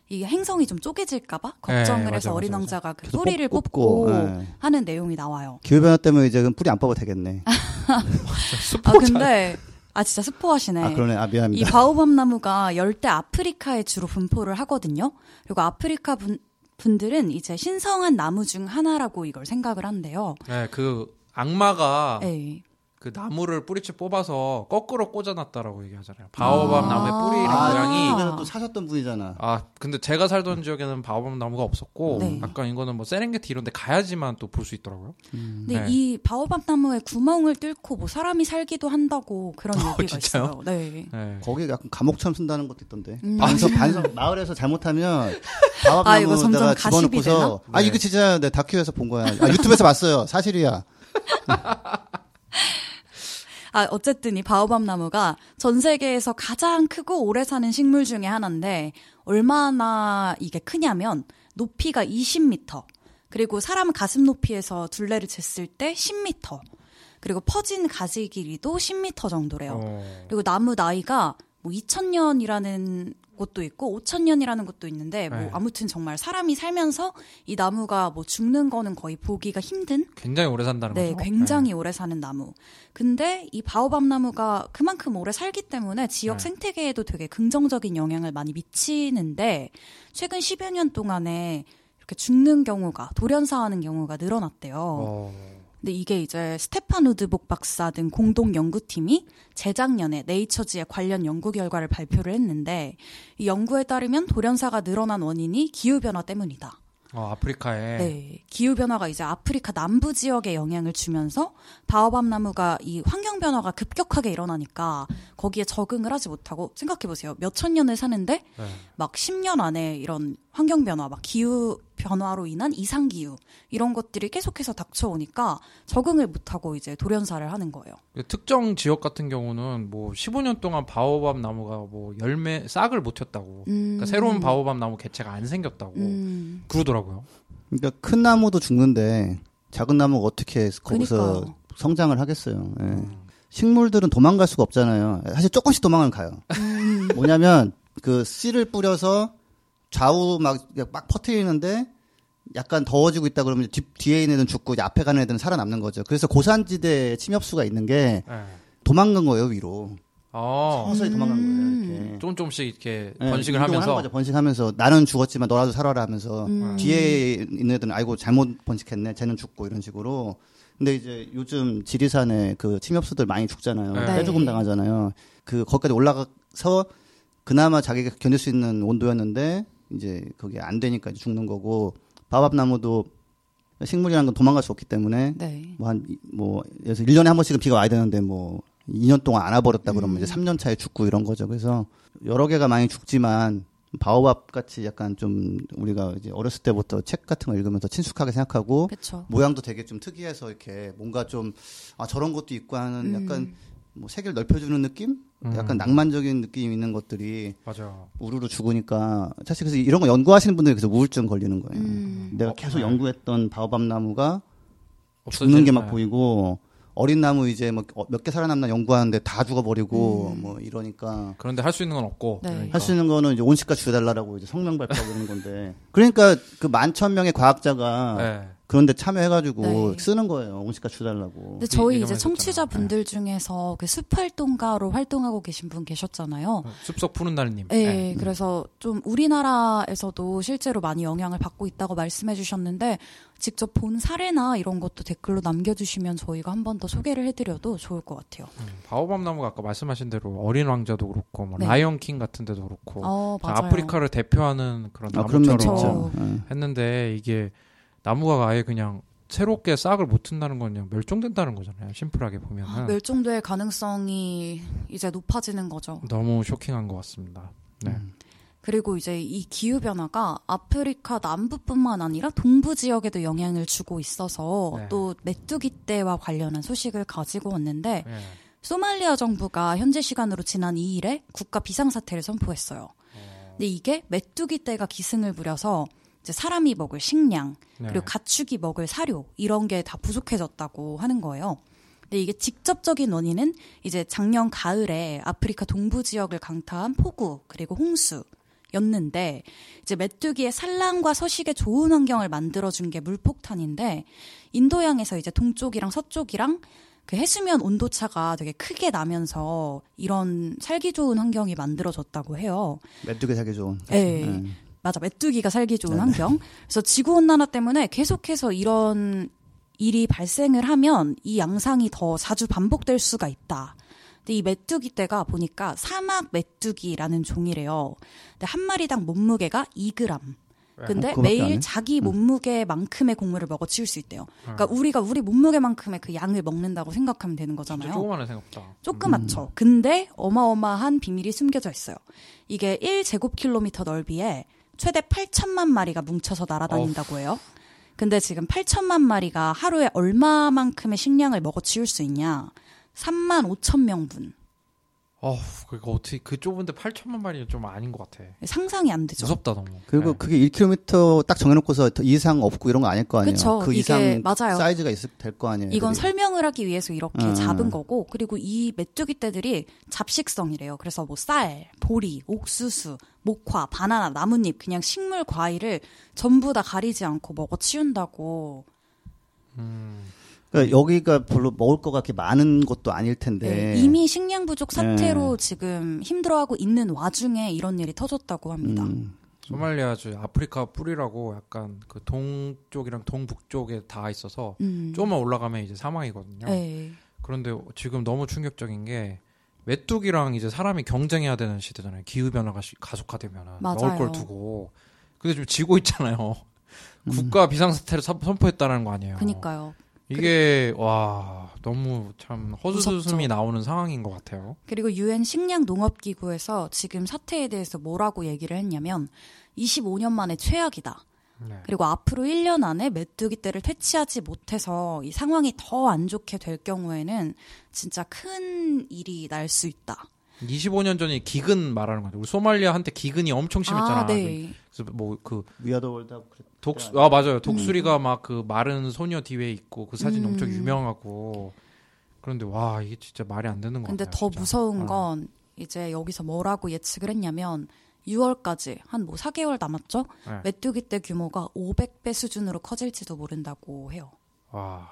이 행성이 좀 쪼개질까봐 걱정을 네, 해서 맞아, 어린 맞아, 왕자가 그 뿌리를 뽑- 뽑고, 뽑고, 네. 하는 내용이 나와요. 기후 변화 때문에 이제 뿌리 안 뽑아도 되겠네. *laughs* 아 근데 아 진짜 스포하시네. 아, 그러네. 아, 이 미안합니다. 바오밥 나무가 열대 아프리카에 주로 분포를 하거든요. 그리고 아프리카 분, 분들은 이제 신성한 나무 중 하나라고 이걸 생각을 한대요. 네, 그 악마가 네. 그 나무를 뿌리채 뽑아서 거꾸로 꽂아놨다라고 얘기하잖아요. 바오밤 아. 나무의 뿌리랑 아. 모양이 그래서 또 사셨던 분이잖아. 아 근데 제가 살던 지역에는 바오밤 나무가 없었고 네. 아까 이거는 뭐 세렝게티 이런 데 가야지만 또 볼 수 있더라고요. 근데 네. 이 바오밥 나무에 구멍을 뚫고 뭐 사람이 살기도 한다고 그런 얘기가 진짜요? 있어요. 네. 네. 거기 약간 감옥처럼 쓴다는 것도 있던데. 음. 반성, 반성, 마을에서 잘못하면 아, 점점 바밤나무에다가 가십이 집어넣고서 아 되나? 이거 진짜 내 다큐에서 본 거야. 아, 유튜브에서 봤어요. 사실이야. *laughs* 아, 어쨌든 이 바오밥 나무가 전 세계에서 가장 크고 오래 사는 식물 중에 하나인데 얼마나 이게 크냐면 높이가 20m. 그리고 사람 가슴 높이에서 둘레를 쟀을 때 10m. 그리고 퍼진 가지 길이도 10m 정도래요. 어. 그리고 나무 나이가 뭐 2000년이라는 곳도 있고 5000년이라는 곳도 있는데 뭐 네. 아무튼 정말 사람이 살면서 이 나무가 뭐 죽는 거는 거의 보기가 힘든 굉장히 오래 산다는 네, 거죠. 굉장히 오래 사는 나무. 근데 이 바오밥 나무가 그만큼 오래 살기 때문에 지역 네. 생태계에도 되게 긍정적인 영향을 많이 미치는데 최근 10여 년 동안에 이렇게 죽는 경우가 돌연사하는 경우가 늘어났대요. 어. 근데 이게 이제 스테판 우드복 박사 등 공동 연구팀이 재작년에 네이처지에 관련 연구 결과를 발표를 했는데 이 연구에 따르면 돌연사가 늘어난 원인이 기후 변화 때문이다. 어, 아프리카에 네. 기후 변화가 이제 아프리카 남부 지역에 영향을 주면서 바오밤 나무가 이 환경 변화가 급격하게 일어나니까 거기에 적응을 하지 못하고 생각해 보세요. 몇천 년을 사는데 네. 막 10년 안에 이런 환경 변화, 막 기후 변화로 인한 이상 기후 이런 것들이 계속해서 닥쳐오니까 적응을 못하고 이제 돌연사를 하는 거예요. 그 특정 지역 같은 경우는 뭐 15년 동안 바오밤 나무가 뭐 열매 싹을 못 텄다고. 그러니까 새로운 바오밤 나무 개체가 안 생겼다고 음, 그러더라고요. 그러니까 큰 나무도 죽는데 작은 나무가 어떻게 거기서 그러니까요. 성장을 하겠어요. 예. 식물들은 도망갈 수가 없잖아요. 사실 조금씩 도망을 가요. 음. 뭐냐면 그 씨를 뿌려서 좌우 막, 막 퍼트리는데 약간 더워지고 있다 그러면 뒤, 뒤에 있는 애들은 죽고 이제 앞에 가는 애들은 살아남는 거죠. 그래서 고산지대 침엽수가 있는 게 네. 도망간 거예요, 위로. 어. 서서히 도망간 음. 거예요, 이렇게. 조금 조금씩 이렇게 네, 번식을 하면서 거죠. 번식하면서 나는 죽었지만 너라도 살아라 하면서 음. 뒤에 있는 애들은 아이고 잘못 번식했네. 쟤는 죽고 이런 식으로. 근데 이제 요즘 지리산에 그 침엽수들 많이 죽잖아요. 네. 떼죽음 당하잖아요. 그 거기까지 올라가서 그나마 자기가 견딜 수 있는 온도였는데 이제 그게 안 되니까 죽는 거고 바밥나무도 식물이라는 건 도망갈 수 없기 때문에 네. 뭐한뭐 그래서 1년에 한 번씩은 비가 와야 되는데 뭐 2년 동안 안 와버렸다 그러면 음. 이제 3년 차에 죽고 이런 거죠. 그래서 여러 개가 많이 죽지만 바오밥 같이 약간 좀 우리가 이제 어렸을 때부터 책 같은 거 읽으면서 친숙하게 생각하고 그렇죠. 모양도 되게 좀 특이해서 이렇게 뭔가 좀 아 저런 것도 있고 하는 음. 약간 뭐 세계를 넓혀주는 느낌? 음. 약간 낭만적인 느낌 있는 것들이 맞아. 우르르 죽으니까 사실 그래서 이런 거 연구하시는 분들이 그래서 우울증 걸리는 거예요. 음. 내가 어, 계속 네. 연구했던 바오밥 나무가 죽는 게막 네. 보이고 어린 나무 이제 뭐몇개 살아남나 연구하는데 다 죽어버리고 음. 뭐 이러니까 그런데 할 수 있는 건 없고. 네. 그러니까. 할수 있는 거는 이제 온실가 죽여달라고 이제 성명 발표하고 *laughs* 그러는 건데 그러니까 그 만천 명의 과학자가 네. 그런데 참여해가지고 네. 쓰는 거예요 온실가 죽여달라고 근데 저희 이제 해줬잖아. 청취자 분들 중에서 그 숲활동가로 활동하고 계신 분 계셨잖아요. 숲속 푸는 날님. 네, 그래서 좀 우리나라에서도 실제로 많이 영향을 받고 있다고 말씀해 주셨는데 직접 본 사례나 이런 것도 댓글로 남겨주시면 저희가 한 번 더 소개를 해드려도 좋을 것 같아요. 음, 바오밤 나무가 아까 말씀하신 대로 어린 왕자도 그렇고 뭐 네. 라이언 킹 같은 데도 그렇고 어. 아프리카를 대표하는 그런 아 나무처럼 예. 했는데 이게 나무가 아예 그냥 새롭게 싹을 못 튼다는 건 그냥 멸종된다는 거잖아요. 심플하게 아, 멸종될 가능성이 이제 높아지는 거죠. 너무 쇼킹한 것 같습니다. 네. 음. 그리고 이제 이 기후 변화가 아프리카 남부뿐만 아니라 동부 지역에도 영향을 주고 있어서 네. 또 메뚜기 떼와 관련한 소식을 가지고 왔는데 네. 소말리아 정부가 현재 시간으로 지난 2일에 국가 비상사태를 선포했어요. 근데 이게 메뚜기 떼가 기승을 부려서 이제 사람이 먹을 식량 네. 그리고 가축이 먹을 사료 이런 게 다 부족해졌다고 하는 거예요. 근데 이게 직접적인 원인은 이제 작년 가을에 아프리카 동부 지역을 강타한 폭우 그리고 홍수 였는데 이제 메뚜기의 산란과 서식에 좋은 환경을 만들어준 게 물폭탄인데 인도양에서 이제 동쪽이랑 서쪽이랑 그 해수면 온도 차가 되게 크게 나면서 이런 살기 좋은 환경이 만들어졌다고 해요. 메뚜기 살기 좋은 네. 예. 맞아 메뚜기가 살기 좋은 네네. 환경. 그래서 지구 온난화 때문에 계속해서 이런 일이 발생을 하면 이 양상이 더 자주 반복될 수가 있다. 근데 이 메뚜기 떼가 보니까 사막 메뚜기라는 종이래요. 근데 한 마리당 몸무게가 2g. 근데 매일 해? 자기 몸무게만큼의 곡물을 먹어 치울 수 있대요. 그러니까 우리가 우리 몸무게만큼의 그 양을 먹는다고 생각하면 되는 거잖아요. 조그마한 생각보다. 조그맣죠. 근데 어마어마한 비밀이 숨겨져 있어요. 이게 1제곱킬로미터 넓이에 최대 8천만 마리가 뭉쳐서 날아다닌다고 해요. 근데 지금 8천만 마리가 하루에 얼마만큼의 식량을 먹어 치울 수 있냐? 3만 5천 명분. 어우, 그러니까 어떻게 그 좁은데 8천만 마리는 좀 아닌 것 같아. 상상이 안 되죠. 무섭다 너무. 그리고 네. 그게 1km 딱 정해놓고서 더 이상 없고 이런 거 아닐 거 아니에요. 그쵸. 그 이상 맞아요. 사이즈가 있을 될 거 아니에요. 이건 애들이. 설명을 하기 위해서 이렇게 음. 잡은 거고, 그리고 이 메뚜기 떼들이 잡식성이래요. 그래서 뭐 쌀, 보리, 옥수수, 목화, 바나나, 나뭇잎, 그냥 식물 과일을 전부 다 가리지 않고 먹어 치운다고. 그러니까 여기가 별로 먹을 거가 그렇게 많은 것도 아닐 텐데. 네, 이미 식량 부족 사태로 네. 지금 힘들어하고 있는 와중에 이런 일이 터졌다고 합니다. 음. 소말리아 주 아프리카 뿌리라고 약간 그 동쪽이랑 동북쪽에 다 있어서 음. 조금만 올라가면 이제 사막이거든요. 네. 그런데 지금 너무 충격적인 게 메뚜기랑 이제 사람이 경쟁해야 되는 시대잖아요. 기후 변화가 시- 가속화되면 맞아요. 먹을 걸 두고. 근데 지금 지고 있잖아요. 음. 국가 비상사태를 선- 선포했다는 거 아니에요. 그니까요. 이게 와 너무 참 허수스음이 무섭죠. 나오는 상황인 것 같아요. 그리고 유엔 식량 농업 기구에서 지금 사태에 대해서 뭐라고 얘기를 했냐면 25년 만에 최악이다. 네. 그리고 앞으로 1년 안에 메뚜기 떼를 퇴치하지 못해서 이 상황이 더 안 좋게 될 경우에는 진짜 큰 일이 날 수 있다. 25년 전에 기근 말하는 거죠. 우리 소말리아 한때 기근이 엄청 심했잖아. 아, 네. 그래서 뭐 그 위아더 월드하고 그랬 독수 아 맞아요. 독수리가 막그 마른 소녀 뒤에 있고 그 사진 음. 엄청 유명하고 그런데 와 이게 진짜 말이 안 되는 거 근데 같아요. 더 진짜. 무서운 어. 건 이제 여기서 뭐라고 예측을 했냐면 6월까지 한 뭐 4개월 남았죠? 네. 메뚜기 떼 규모가 500배 수준으로 커질지도 모른다고 해요. 와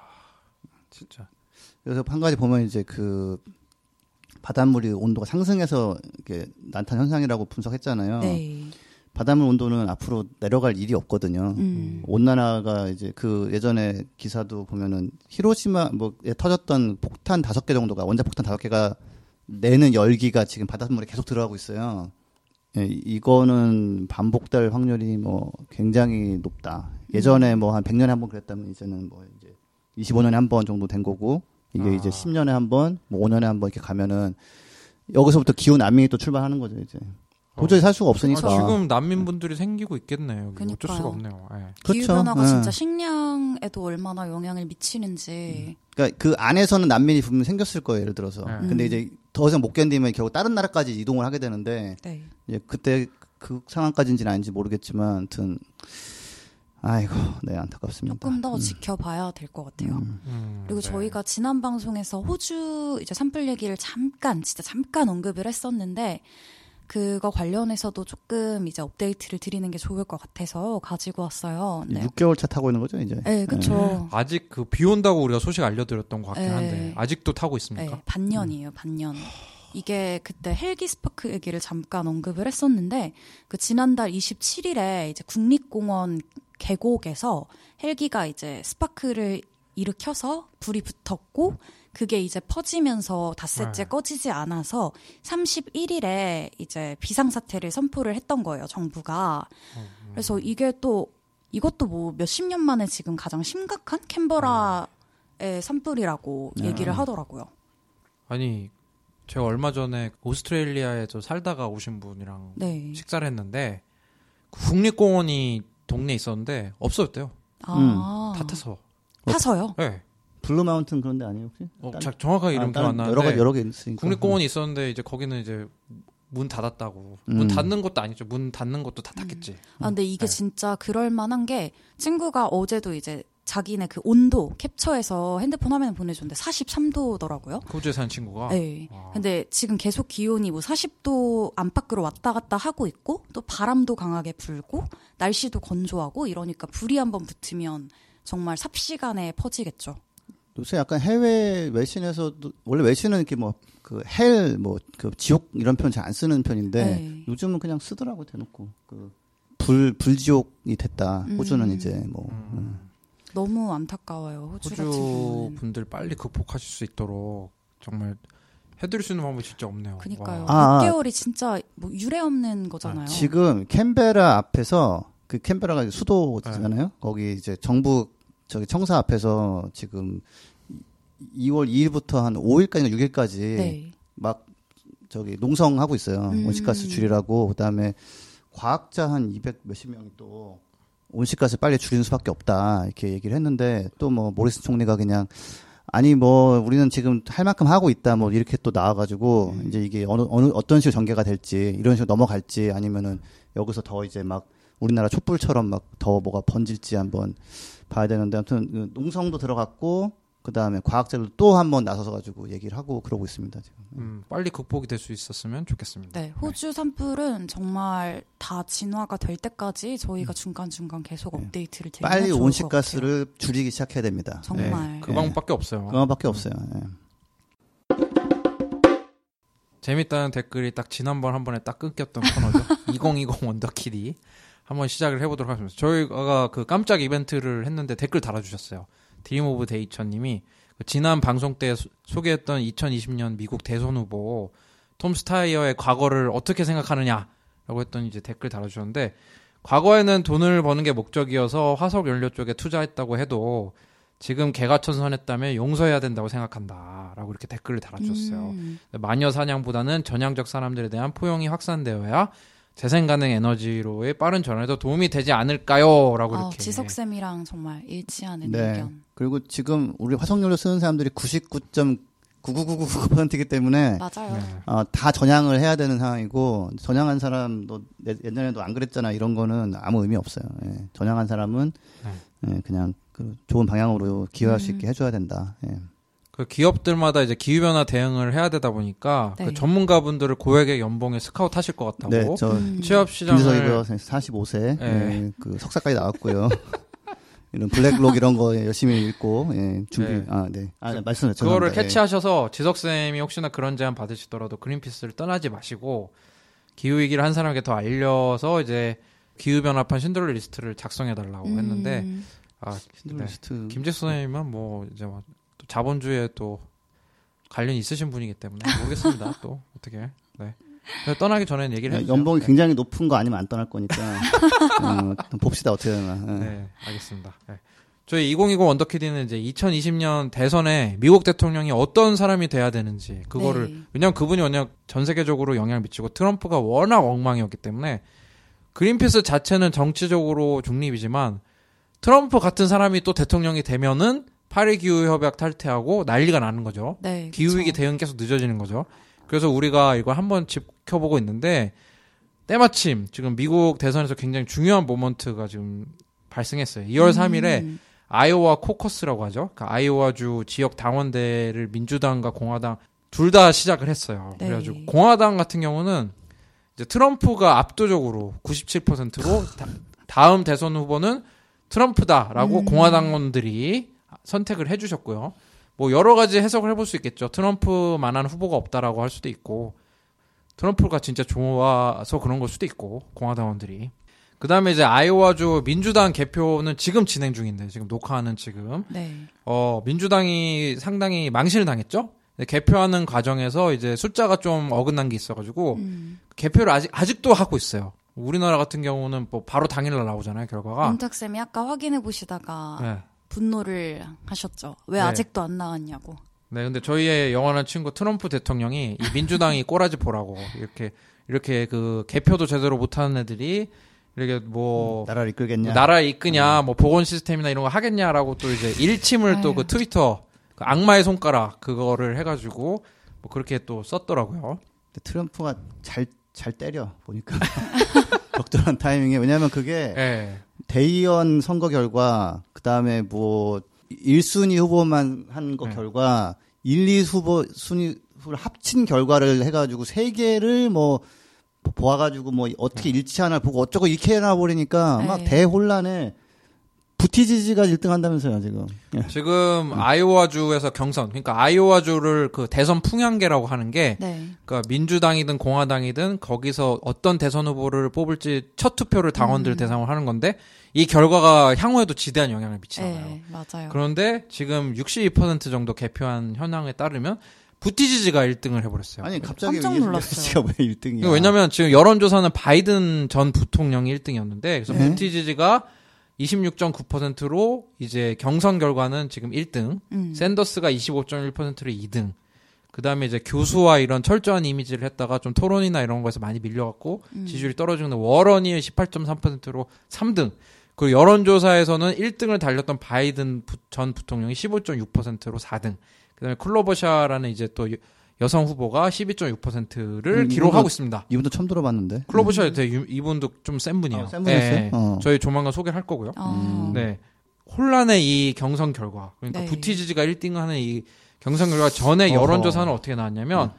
진짜 그래서 한 가지 보면 이제 그 바닷물이 온도가 상승해서 이게 난탄 현상이라고 분석했잖아요. 네. 바닷물 온도는 앞으로 내려갈 일이 없거든요. 음. 온난화가 이제 그 예전에 기사도 보면은 히로시마 뭐에 터졌던 폭탄 다섯 개 정도가 원자 폭탄 다섯 개가 내는 열기가 지금 바닷물에 계속 들어가고 있어요. 예, 이거는 반복될 확률이 뭐 굉장히 높다. 예전에 뭐 한 100년에 한 번 그랬다면 이제는 뭐 이제 25년에 한 번 정도 된 거고 이게 아. 이제 10년에 한 번, 뭐 5년에 한 번 이렇게 가면은 여기서부터 기후 난민이 또 출발하는 거죠, 이제. 도저히 살 수가 없으니까. 아, 지금 난민분들이 생기고 있겠네요. 어쩔 그러니까요. 수가 없네요. 예. 기후 그렇죠. 변화가 예. 진짜 식량에도 얼마나 영향을 미치는지 그러니까 그 안에서는 난민이 분명 히 생겼을 거예요, 예를 들어서. 네. 근데 이제 더 이상 못 견디면 결국 다른 나라까지 이동을 하게 되는데 네. 이제 그때 그 상황까지인지는 아닌지 모르겠지만 아무튼 아이고, 네 안타깝습니다. 조금 더 음. 지켜봐야 될 것 같아요. 음, 그리고 네. 저희가 지난 방송에서 호주 이제 산불 얘기를 잠깐 진짜 잠깐 언급을 했었는데 그거 관련해서도 조금 이제 업데이트를 드리는 게 좋을 것 같아서 가지고 왔어요. 네. 6개월 차 타고 있는 거죠, 이제. 네, 그렇죠. 아직 그 비 온다고 우리가 소식 알려드렸던 것 같긴 네. 한데 아직도 타고 있습니까? 네, 반년이에요, 반년. 이게 그때 헬기 스파크 얘기를 잠깐 언급을 했었는데 그 지난달 27일에 이제 국립공원 계곡에서 헬기가 이제 스파크를 일으켜서 불이 붙었고 그게 이제 퍼지면서 닷새째 네. 꺼지지 않아서 31일에 이제 비상사태를 선포를 했던 거예요, 정부가. 그래서 이게 또 이것도 뭐 몇십 년 만에 지금 가장 심각한 캔버라의 산불이라고 얘기를 하더라고요. 아니 제가 얼마 전에 오스트레일리아에 저 살다가 오신 분이랑 네. 식사를 했는데 그 국립공원이 동네에 있었는데 없어졌대요. 아, 다 타서. 타서요? 네. 블루 마운튼 그런 데 아니에요, 혹시? 어, 딴- 자, 정확하게 이름 아, 기억 안 다른 여러 나는데 개 여러 개 있으니까. 국립공원이 있었는데 이제 거기는 이제 문 닫았다고. 음. 문 닫는 것도 아니죠. 문 닫는 것도 다 닫겠지. 아, 근데 이게 네. 진짜 그럴 만한 게 친구가 어제도 이제 자기네 그 온도 캡처해서 핸드폰 화면에 보내줬는데 43도더라고요. 호주에 사는 친구가. 네. 아. 근데 지금 계속 기온이 뭐 40도 안팎으로 왔다 갔다 하고 있고 또 바람도 강하게 불고 날씨도 건조하고 이러니까 불이 한번 붙으면 정말 삽시간에 퍼지겠죠. 요새 약간 해외 외신에서도 원래 외신은 이렇게 뭐 그 헬 뭐 그 지옥 이런 표현 잘 안 쓰는 편인데 네. 요즘은 그냥 쓰더라고 대놓고 그 불 불지옥이 됐다. 음. 호주는 이제 뭐 음. 너무 안타까워요. 호주 호주. 분들 빨리 극복하실 수 있도록 정말 해드릴 수 있는 방법이 진짜 없네요. 그니까요. 와. 아, 6개월이 진짜 뭐 유례 없는 거잖아요. 지금 캔베라 앞에서 그 캔베라가 수도잖아요. 네. 거기 이제 정부 저기 청사 앞에서 지금 2월 2일부터 한 5일까지나 6일까지 네. 막 저기 농성하고 있어요. 음. 온실가스 줄이라고 그다음에 과학자 한 200 몇십 명이 또 온실가스 빨리 줄이는 수밖에 없다 이렇게 얘기를 했는데 또 뭐 모리스 총리가 그냥 아니 뭐 우리는 지금 할 만큼 하고 있다 뭐 이렇게 또 나와가지고 음. 이제 이게 어느 어느 어떤 식으로 전개가 될지 이런 식으로 넘어갈지 아니면은 여기서 더 이제 막 우리나라 촛불처럼 막 더 뭐가 번질지 한번 봐야 되는데 아무튼 그 농성도 들어갔고 그 다음에 과학자들도 또한 번 나서서 가지고 얘기를 하고 그러고 있습니다 지금. 음, 빨리 극복이 될 수 있었으면 좋겠습니다. 네, 호주 산불은 정말 다 진화가 될 때까지 저희가 중간 중간 계속 네. 업데이트를 드리면 빨리 온실가스를 줄이기 시작해야 됩니다. 정말. 네, 그 방법밖에 없어요. 그거밖에 없어요. 예. 재밌다는 댓글이 딱 지난번 한 번에 딱 끊겼던 코너죠. *laughs* 2020 원더키디. 한번 시작을 해보도록 하겠습니다. 저희가 그 깜짝 이벤트를 했는데 댓글 달아주셨어요. 드림 오브 네이처님이 그 지난 방송 때 소- 소개했던 2020년 미국 대선 후보 톰 스타이어의 과거를 어떻게 생각하느냐라고 했더니 이제 댓글 달아주셨는데 과거에는 돈을 버는 게 목적이어서 화석 연료 쪽에 투자했다고 해도 지금 개과천선했다면 용서해야 된다고 생각한다라고 이렇게 댓글을 달아주셨어요. 음, 마녀 사냥보다는 전향적 사람들에 대한 포용이 확산되어야 재생 가능 에너지로의 빠른 전환에도 도움이 되지 않을까요?라고 아, 이렇게 지석 쌤이랑 정말 일치하는 네. 의견. 그리고 지금 우리 화석연료 쓰는 사람들이 99.99999%이기 때문에 맞아요. 네. 어, 다 전향을 해야 되는 상황이고 전향한 사람도 예- 옛날에도 안 그랬잖아 이런 거는 아무 의미 없어요. 예. 전향한 사람은 예, 그냥 그 좋은 방향으로 기여할 수 음. 있게 해줘야 된다. 예. 그 기업들마다 이제 기후 변화 대응을 해야 되다 보니까 네. 그 전문가분들을 고액의 연봉에 스카우트 하실 것 같다고 네, 저 음. 취업 시장을 김지석이가 45세 네. 예, 그 석사까지 나왔고요. *laughs* 이런 블랙록 이런 거 열심히 읽고 예, 준비 네. 아 네. 아, 네, 말씀해 그거를 죄송합니다. 예. 캐치하셔서 지석 쌤이 혹시나 그런 제안 받으시더라도 그린피스를 떠나지 마시고 기후 위기를 한 사람에게 더 알려서 이제 기후 변화판 쉰들러 리스트를 작성해 달라고 음, 했는데 아 쉰들러 네. 리스트 김재수 선생님은 뭐 이제 뭐또 자본주의에 또 관련이 있으신 분이기 때문에 모르겠습니다. *laughs* 또 어떻게 네. 떠나기 전에 얘기를 해주세요. 연봉이 네. 굉장히 높은 거 아니면 안 떠날 거니까 어, 봅시다 어떻게 되나. 예. 네, 알겠습니다. 네. 저희 2020 원더키드는 이제 2020년 대선에 미국 대통령이 어떤 사람이 돼야 되는지 그거를 네. 왜냐하면 그분이 워낙 전 세계적으로 영향을 미치고 트럼프가 워낙 엉망이었기 때문에 그린피스 자체는 정치적으로 중립이지만 트럼프 같은 사람이 또 대통령이 되면은 파리 기후 협약 탈퇴하고 난리가 나는 거죠. 네, 기후 위기. 대응 계속 늦어지는 거죠. 그래서 우리가 이걸 한번 지켜보고 있는데 때마침 지금 미국 대선에서 굉장히 중요한 모먼트가 지금 발생했어요. 2월 3일에 음, 아이오와 코커스라고 하죠. 그러니까 아이오와주 지역 당원대를 민주당과 공화당 둘 다 시작을 했어요. 네. 그래가지고 공화당 같은 경우는 이제 트럼프가 압도적으로 97%로 다, 음 대선 후보는 트럼프다라고 음. 공화당원들이 선택을 해주셨고요. 뭐 여러 가지 해석을 해볼 수 있겠죠. 트럼프만한 후보가 없다라고 할 수도 있고 트럼프가 진짜 좋아서 그런 걸 수도 있고 공화당원들이 그 다음에 이제 아이오와주 민주당 개표는 지금 진행 중인데 지금 녹화하는 지금 네. 어 민주당이 상당히 망신을 당했죠. 개표하는 과정에서 이제 숫자가 좀 어긋난 게 있어가지고 음. 개표를 아직 아직도 하고 있어요. 우리나라 같은 경우는 뭐 바로 당일날 나오잖아요 결과가. 윤탁 쌤이 아까 확인해 보시다가 네. 분노를 하셨죠. 왜 네. 아직도 안 나왔냐고. 네, 근데 저희의 영원한 친구 트럼프 대통령이 이 민주당이 꼬라지 보라고 이렇게 이렇게 그 개표도 제대로 못하는 애들이 이렇게 뭐 나라를 이끌겠냐? 나라 이끄냐, 뭐 보건 시스템이나 이런 거 하겠냐라고 또 이제 일침을 또 그. 트위터 그 악마의 손가락 그거를 해가지고 뭐 그렇게 또 썼더라고요. 근데 트럼프가 잘 잘 때려 보니까 *laughs* 적절한 타이밍에 왜냐하면 그게 예. 대의원 선거 결과 그 다음에 뭐 1순위 후보만 한거 네. 결과 1, 2 후보 순위 를 합친 결과를 해 가지고 세 개를 뭐 보아가지고 뭐 어떻게 일치하나 보고 어쩌고 이렇게 해놔 버리니까 막 네. 대혼란에 부티지지가 1등 한다면서요, 지금. 예. 지금 아이오와주에서 경선, 그러니까 아이오와주를 그 대선 풍향계라고 하는 게 네. 그러니까 민주당이든 공화당이든 거기서 어떤 대선 후보를 뽑을지 첫 투표를 당원들 음. 대상으로 하는 건데 이 결과가 향후에도 지대한 영향을 미치잖아요. 네, 맞아요. 그런데 지금 62% 정도 개표한 현황에 따르면 부티지지가 1등을 해버렸어요. 아니, 갑자기 깜짝 놀랐어요. *laughs* 부티지가 왜 1등이야? 이거 왜냐면 지금 여론조사는 바이든 전 부통령이 1등이었는데 그래서 네. 부티지지가 26.9%로 이제 경선 결과는 지금 1등, 음. 샌더스가 25.1%로 2등. 그다음에 이제 교수와 이런 철저한 이미지를 했다가 좀 토론이나 이런 거에서 많이 밀려갖고 음. 지지율이 떨어지는 워런이 18.3%로 3등. 그리고 여론조사에서는 1등을 달렸던 바이든 부- 전 부통령이 15.6%로 4등. 그다음에 클로버샤라는 이제 또 여- 여성 후보가 12.6%를 음, 기록하고 있습니다. 이분도 처음 들어봤는데. 클로버샤 되게 유- 이분도 좀 센 분이에요. 아, 센 분이었어요? 예, 어. 저희 조만간 소개를 할 거고요. 어. 네. 혼란의 이 경선 결과. 그러니까 네. 부티지지가 1등하는 이 경선 결과 전에. 여론조사는 어떻게 나왔냐면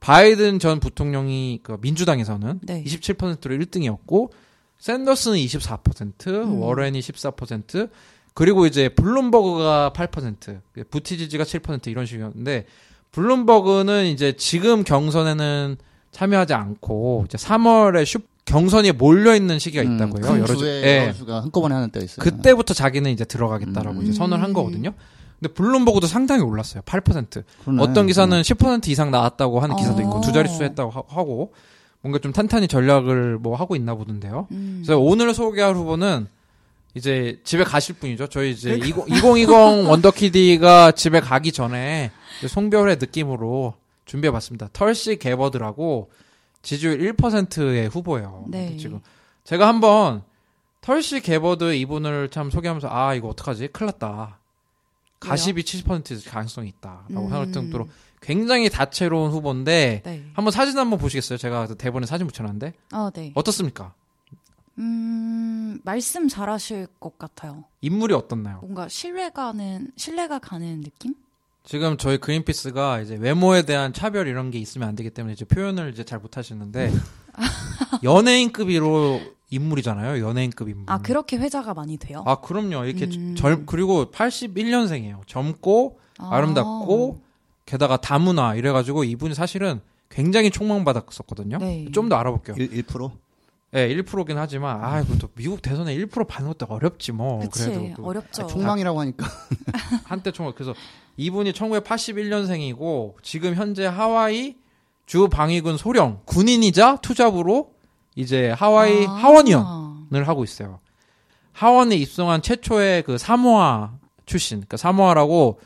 바이든 전 부통령이 그 민주당에서는 네. 27%로 1등이었고 샌더스는 24%, 음. 워렌이 14%, 그리고 이제 블룸버그가 8%, 부티지지가 7% 이런 식이었는데 블룸버그는 이제 지금 경선에는 참여하지 않고 이제 3월에 슈 경선이 몰려 있는 시기가 음, 있다고요. 큰 여러 주- 예. 여러 주가 한꺼번에 하는 때가 있어요. 그때부터 자기는 이제 들어가겠다라고 음. 이제 선언을 한 거거든요. 근데 블룸버그도 상당히 올랐어요. 8%. 그러네. 어떤 기사는 10% 이상 나왔다고 하는 기사도 있고 어. 두 자릿수 했다고 하- 하고 뭔가 좀 탄탄히 전략을 뭐 하고 있나 보던데요. 음. 그래서 오늘 소개할 후보는 이제 집에 가실 분이죠. 저희 이제 그러니까. 20, 2020 원더키디가 집에 가기 전에 송별회 느낌으로 준비해봤습니다. 털씨 개버드라고 지지율 1%의 후보예요. 네. 지금 제가 한번 털씨 개버드 이분을 참 소개하면서 아 이거 어떡하지? 큰일 났다. 가십이 70% 가능성이 있다라고 음. 생각할 정도로 굉장히 다채로운 후보인데 네. 한번 사진 한번 보시겠어요? 제가 대본에 사진 붙여놨는데 어, 네. 어떻습니까? 음, 말씀 잘하실 것 같아요. 인물이 어떻나요? 뭔가 신뢰가는 신뢰가 가는 느낌? 지금 저희 그린피스가 이제 외모에 대한 차별 이런 게 있으면 안 되기 때문에 이제 표현을 이제 잘 못 하시는데 *laughs* 연예인급으로 인물이잖아요. 연예인급 인물. 아, 그렇게 회자가 많이 돼요? 아, 그럼요. 이렇게 음. 젊 그리고 81년생이에요. 젊고 아. 아름답고 게다가 다문화 이래 가지고 이분이 사실은 굉장히 촉망받았었거든요. 네. 좀더 알아볼게요. 1, 1%? 예, 1%긴 하지만 아 이거 또 미국 대선에 1% 받는 것도 어렵지 뭐. 그치, 그래도 그 어렵죠. 아, 총망이라고 하니까. 한때 총각 그래서 이분이 1981년생이고 지금 현재 하와이 주 방위군 소령 군인이자 투잡으로 이제 하와이 아. 하원의원을 하고 있어요. 하원에 입성한 최초의 그 사모아 출신, 그러니까 사모아라고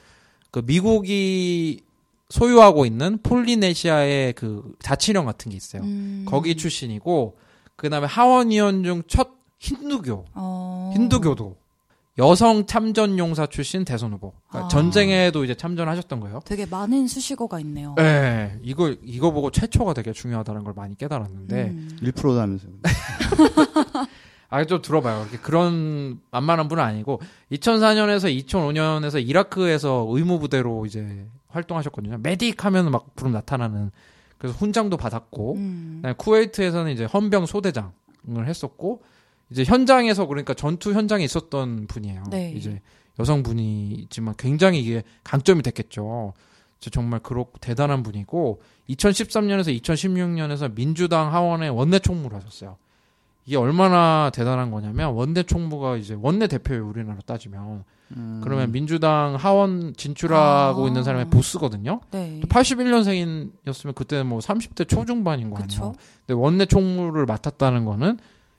그 미국이 소유하고 있는 폴리네시아의 그 자치령 같은 게 있어요. 음. 거기 출신이고 그다음에 하원의원 중 첫 힌두교 어. 힌두교도 여성 참전 용사 출신 대선 후보. 그러니까 아. 전쟁에도 이제 참전하셨던 거예요. 되게 많은 수식어가 있네요. 네, 이거 이거 보고 최초가 되게 중요하다는 걸 많이 깨달았는데, 음. 1%도 하면서. *laughs* 아좀 들어봐요. 그런 만만한 분은 아니고 2004년에서 2005년에서 이라크에서 의무 부대로 이제 활동하셨거든요. 메딕 하면 막 부름 나타나는 그래서 훈장도 받았고, 음. 쿠웨이트에서는 이제 헌병 소대장을 했었고 이제 현장에서 그러니까 전투 현장에 있었던 분이에요. 네. 이제 여성분이지만 굉장히 이게 강점이 됐겠죠. 정말 그렇고 대단한 분이고 2013년에서 2016년에서 민주당 하원의 원내 총무를 하셨어요. 이게 얼마나 대단한 거냐면 원내 총무가 이제 원내 대표예요 우리나라 따지면 음. 그러면 민주당 하원 진출하고 아. 있는 사람의 보스거든요. 네. 81년생이었으면 그때는 뭐 30대 초중반인 거 아니에요. 그쵸. 근데 원내 총무를 맡았다는 거는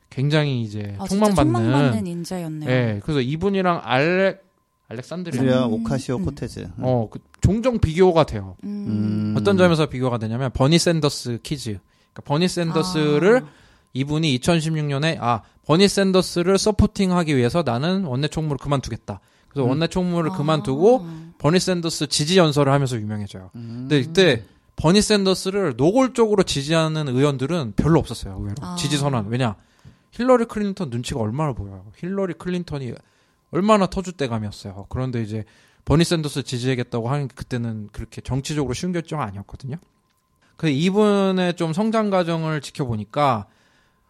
굉장히 이제 아, 총망받는. 총망받는 인재였네요. 예. 그래서 이분이랑 알렉 알렉산드리아 드리아 음. 오카시오 음. 코테즈. 어, 그 종종 비교가 돼요. 음. 음. 어떤 점에서 비교가 되냐면 버니 샌더스 kids. 그러니까 버니 샌더스를 아. 이분이 2016년에 아 버니 샌더스를 supporting하기 위해서 나는 원내 총무를 그만두겠다. 그래서 음. 원내 총무를 아. 그만두고 버니 샌더스 지지 연설을 하면서 유명해져요. 음. 근데 이때 버니 샌더스를 노골적으로 지지하는 의원들은 별로 없었어요. 의외로 아. 지지 선언. 왜냐 힐러리 클린턴 눈치가 얼마나 보여요. 힐러리 클린턴이 얼마나 터줏대감이었어요. 그런데 이제 버니 샌더스 지지하겠다고 하는 게 그때는 그렇게 정치적으로 쉬운 결정은 아니었거든요. 근데 이분의 좀 성장 과정을 지켜보니까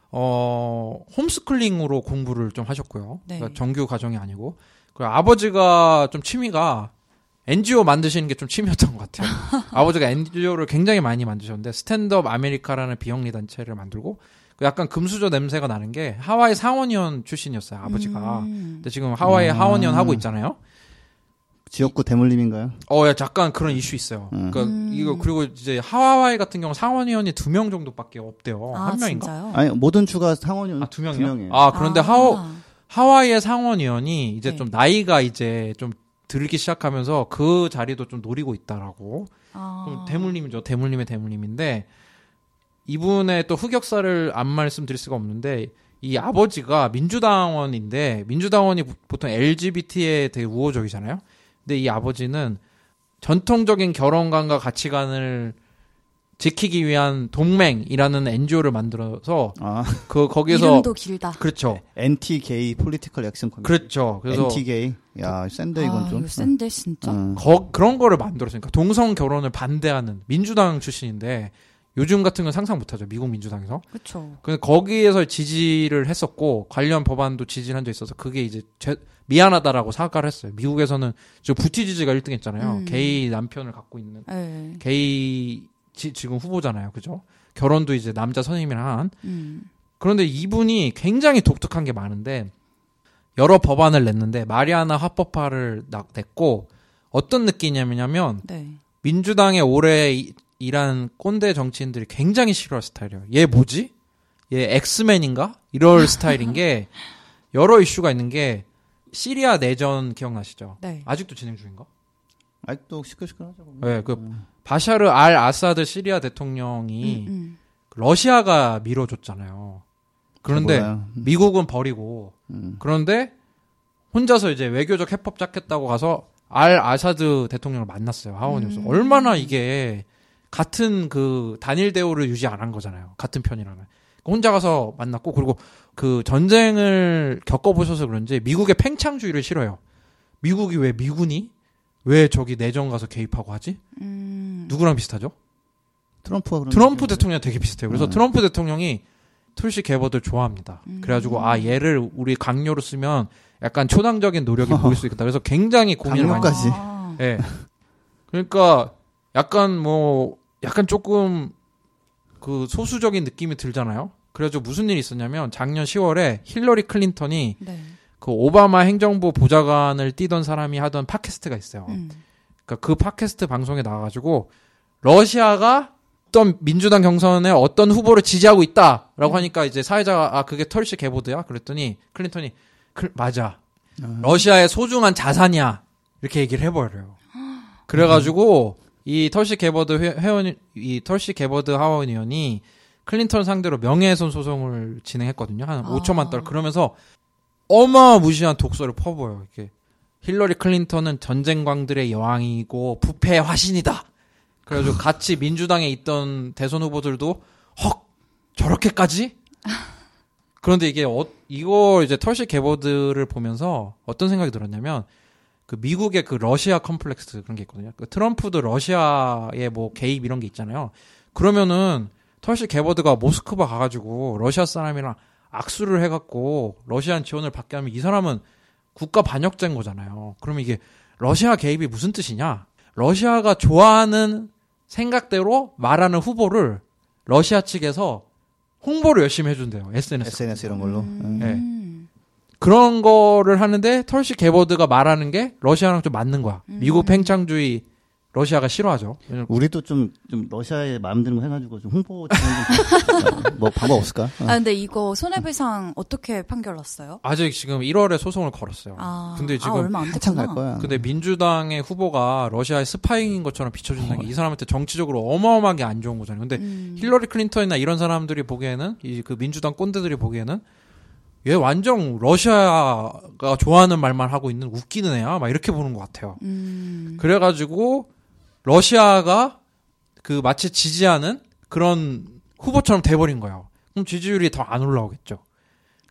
어, 홈스쿨링으로 공부를 좀 하셨고요. 네. 그러니까 정규 과정이 아니고. 그리고 아버지가 좀 취미가 NGO 만드시는 게 좀 취미였던 것 같아요. *laughs* 아버지가 NGO를 굉장히 많이 만드셨는데 스탠드업 아메리카라는 비영리 단체를 만들고 그 약간 금수저 냄새가 나는 게 하와이 상원의원 출신이었어요. 아버지가. 음. 근데 지금 하와이 아. 하원의원 하고 있잖아요. 지역구 대물림인가요? 어, 야, 약간 그런 이슈 있어요. 음. 그러니까 음. 이거 그리고 이제 하와이 같은 경우 상원의원이 두 명 정도밖에 없대요. 아, 한 명인가? 진짜요? 아니 모든 주가 상원이 아, 두두 명이요? 명이에요. 아, 그런데 아. 하와 하와이의 상원의원이 이제 네. 좀 나이가 이제 좀 들기 시작하면서 그 자리도 좀 노리고 있다라고. 아. 좀 대물림이죠. 대물림의 대물림인데 이분의 또 흑역사를 안 말씀드릴 수가 없는데 이 아버지가 민주당원인데 민주당원이 보- 보통 LGBT에 되게 우호적이잖아요. 근데 이 아버지는 전통적인 결혼관과 가치관을 지키기 위한 동맹이라는 NGO를 만들어서 아 그 거기서 이름도 길다. 그렇죠. anti gay political action committee. 그렇죠. 그래서 anti gay. 야 센데 이건 아, 좀. 이거 센데 진짜. 음. 거- 그런 거를 만들었으니까 동성 결혼을 반대하는 민주당 출신인데 요즘 같은 건 상상 못 하죠 미국 민주당에서 그렇죠. 근데 거기에서 지지를 했었고 관련 법안도 지지를 한 적 있어서 그게 이제 죄- 미안하다라고 사과를 했어요 미국에서는 저 부티지지가 1등 했잖아요 음. 게이 남편을 갖고 있는 네. 게이 지, 지금 후보잖아요 그죠 결혼도 이제 남자 선임이랑 한 음. 그런데 이분이 굉장히 독특한 게 많은데 여러 법안을 냈는데 마리아나 합법화를 나- 냈고 어떤 느낌이냐면 네. 민주당의 오래 이- 일한 꼰대 정치인들이 굉장히 싫어할 스타일이에요. 얘 뭐지? 얘 엑스맨인가? 이럴 *laughs* 스타일인 게 여러 이슈가 있는 게 시리아 내전 기억나시죠? 네. 아직도 진행 중인가? 아직도 시끌시끌하죠. 네, 그 바샤르 알 아사드 시리아 대통령이 음, 음. 러시아가 밀어줬잖아요. 그런데 몰라요. 미국은 버리고 음. 그런데 혼자서 이제 외교적 해법 짰겠다고 가서 알 아사드 대통령을 만났어요 하원에서 음. 얼마나 이게 같은 그 단일 대우를 유지 안 한 거잖아요 같은 편이라면 혼자 가서 만났고 그리고 그 전쟁을 겪어보셔서 그런지 미국의 팽창주의를 싫어요 미국이 왜 미군이 왜 저기 내정 가서 개입하고 하지 음. 누구랑 비슷하죠 트럼프가 그런 트럼프 대통령 되게 비슷해요. 그래서 음. 트럼프 대통령이 툴시 개버드를 좋아합니다. 음. 그래가지고 아 얘를 우리 각료로 쓰면 약간 초당적인 노력이 보일 수 있겠다. 그래서 굉장히 고민을 많이. 각료까지. 아. 예. 그러니까 약간 뭐 약간 조금 그 소수적인 느낌이 들잖아요. 그래가지고 무슨 일이 있었냐면 작년 10월에 힐러리 클린턴이 네. 그 오바마 행정부 보좌관을 뛰던 사람이 하던 팟캐스트가 있어요. 음. 그러니까 그 팟캐스트 방송에 나와가지고 러시아가 어떤 민주당 경선에 어떤 후보를 지지하고 있다라고 하니까 이제 사회자가 아 그게 털시 개보드야? 그랬더니 클린턴이 그, 맞아. 아. 러시아의 소중한 자산이야. 이렇게 얘기를 해버려요. 그래가지고 이 툴시 개버드 회- 회원 이 툴시 개버드 하원 의원이 클린턴 상대로 명예훼손 소송을 진행했거든요. 한 아. 5천만 달러. 그러면서 어마무시한 독설을 퍼부어요. 이렇게 힐러리 클린턴은 전쟁광들의 여왕이고 부패의 화신이다. 그래가지고 같이 민주당에 있던 대선 후보들도 헉 저렇게까지? 그런데 이게 어, 이거 이제 털시 개보드를 보면서 어떤 생각이 들었냐면 그 미국의 그 러시아 컴플렉스 그런 게 있거든요. 그 트럼프도 러시아의 뭐 개입 이런 게 있잖아요. 그러면은 털시 개보드가 모스크바 가가지고 러시아 사람이랑 악수를 해갖고 러시안 지원을 받게 하면 이 사람은 국가 반역자인 거잖아요. 그러면 이게 러시아 개입이 무슨 뜻이냐? 러시아가 좋아하는 생각대로 말하는 후보를 러시아 측에서 홍보를 열심히 해준대요. SNS. SNS 이런 걸로. 음. 음. 그런 거를 하는데 툴시 개버드가 말하는 게 러시아랑 좀 맞는 거야. 음. 미국 팽창주의 러시아가 싫어하죠. 우리도 좀, 좀 러시아에 마음 드는 거 해가지고 좀 홍보 지원 좀, 뭐 방법 없을까? 어. 아 근데 이거 손해배상 어떻게 판결 났어요? 아직 지금 1월에 소송을 걸었어요. 아, 근데 지금 아, 얼마 안 한참. 갈 거야. 근데 민주당의 후보가 러시아의 스파이인 것처럼 비춰준다는 게 이 사람한테 정치적으로 어마어마하게 안 좋은 거잖아요. 근데 음. 힐러리 클린턴이나 이런 사람들이 보기에는 이 그 민주당 꼰대들이 보기에는 얘 완전 러시아가 좋아하는 말만 하고 있는 웃기는 애야 막 이렇게 보는 것 같아요. 음. 그래가지고 러시아가 그 마치 지지하는 그런 후보처럼 돼버린 거예요. 그럼 지지율이 더 안 올라오겠죠.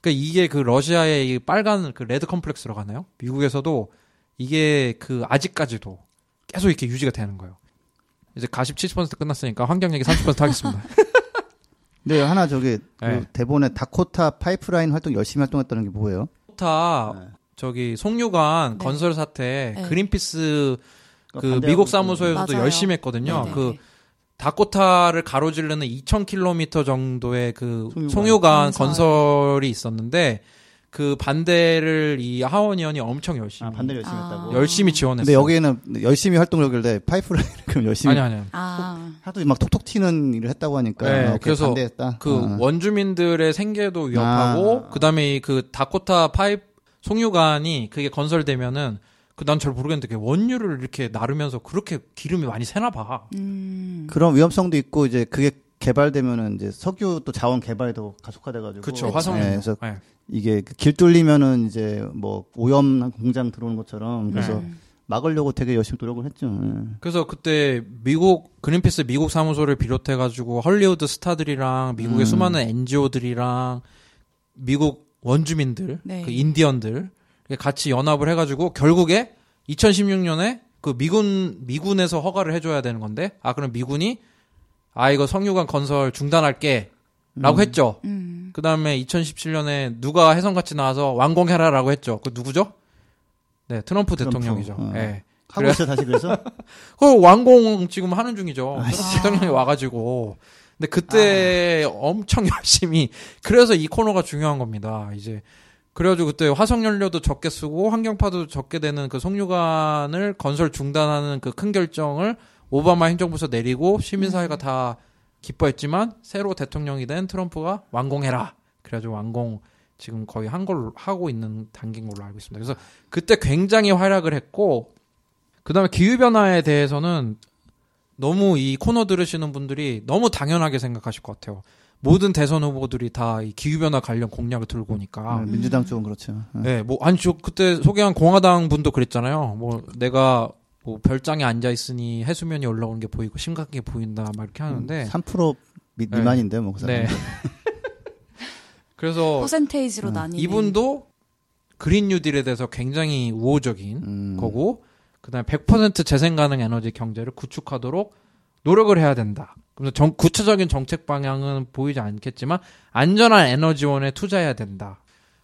그러니까 이게 그 러시아의 이 빨간 그 레드 컴플렉스라고 하나요? 미국에서도 이게 그 아직까지도 계속 이렇게 유지가 되는 거예요. 이제 가십 70% 끝났으니까 환경 얘기 30% 하겠습니다. 근데 *laughs* 하나 저기 그 네. 대본에 다코타 파이프라인 활동 열심히 활동했다는 게 뭐예요? 타 네. 저기 송유관 네. 건설 사태 네. 그린피스 그 반대하고 미국. 사무소에서도 맞아요. 열심히 했거든요. 네네. 그 다코타를 가로지르는 2,000km 정도의 그 송유관. 송유관 건설. 건설이 있었는데 그 반대를 이 하원 의원이 엄청 열심히 아, 반대를 열심히 아. 했다고. 열심히 지원했어요. 근데 여기에는 열심히 활동을 하길래 파이프라인 *laughs* 그럼 열심히 아니 아니. 아, 하도 막 톡톡 튀는 일을 했다고 하니까 네, 아, 그래서 반대했다. 그 아. 원주민들의 생계도 위협하고 아. 그다음에 이그 다코타 파이프 송유관이 그게 건설되면은 그 난 잘 모르겠는데 그 원유를 이렇게 나르면서 그렇게 기름이 많이 새나 봐. 음. 그런 위험성도 있고 이제 그게 개발되면은 이제 석유 또 자원 개발도 가속화돼가지고 그렇죠. 화성. 네, 그래서 네. 이게 그길 뚫리면은 이제 뭐 오염 공장 들어오는 것처럼 그래서 음. 막으려고 되게 열심히 노력을 했죠. 예. 그래서 그때 미국 그린피스 미국 사무소를 비롯해 가지고 헐리우드 스타들이랑 미국의 음. 수많은 NGO들이랑 미국 원주민들, 네. 그 인디언들 같이 연합을 해가지고 결국에 2016년에 그 미군 미군에서 허가를 해줘야 되는 건데 아 그럼 미군이 아 이거 성유관 건설 중단할게 라고 음. 했죠. 음. 그 다음에 2017년에 누가 해성같이 나와서 완공해라 라고 했죠. 그 누구죠? 네 트럼프 트럼프. 대통령이죠. 어. 예. 하고 그래. 있어 다시 그래서 *laughs* 그 완공 지금 하는 중이죠. 아, 대통령이 와가지고. 근데 그때 엄청 *laughs* 열심히 그래서 이 코너가 중요한 겁니다. 이제 그래가지고 그때 화석 연료도 적게 쓰고 환경파도 적게 되는 그 송유관을 건설 중단하는 그 큰 결정을 오바마 행정부에서 내리고 시민사회가 다 기뻐했지만 새로 대통령이 된 트럼프가 완공해라. 그래가지고 완공 지금 거의 한 걸로 하고 있는 단계인 걸로 알고 있습니다. 그래서 그때 굉장히 활약을 했고 그다음에 기후 변화에 대해서는 너무 이 코너 들으시는 분들이 너무 당연하게 생각하실 것 같아요. 모든 대선 후보들이 다 이 기후 변화 관련 공약을 들고 오니까. 네, 민주당 쪽은 그렇죠. 예. 네, 뭐 아니 저 그때 소개한 공화당 분도 그랬잖아요. 뭐 내가 뭐 별장에 앉아 있으니 해수면이 올라오는 게 보이고 심각하게 보인다 막 이렇게 하는데 3% 미, 네. 미만인데 뭐 그 사람. 네. *laughs* 그래서 퍼센테이지로 음. 나뉘는 이분도 그린 뉴딜에 대해서 굉장히 우호적인 음. 거고 그 다음에 100% 재생 가능 에너지 경제를 구축하도록 노력을 해야 된다. 그래서 정, 구체적인 정책 방향은 보이지 않겠지만 안전한 에너지원에 투자해야 된다.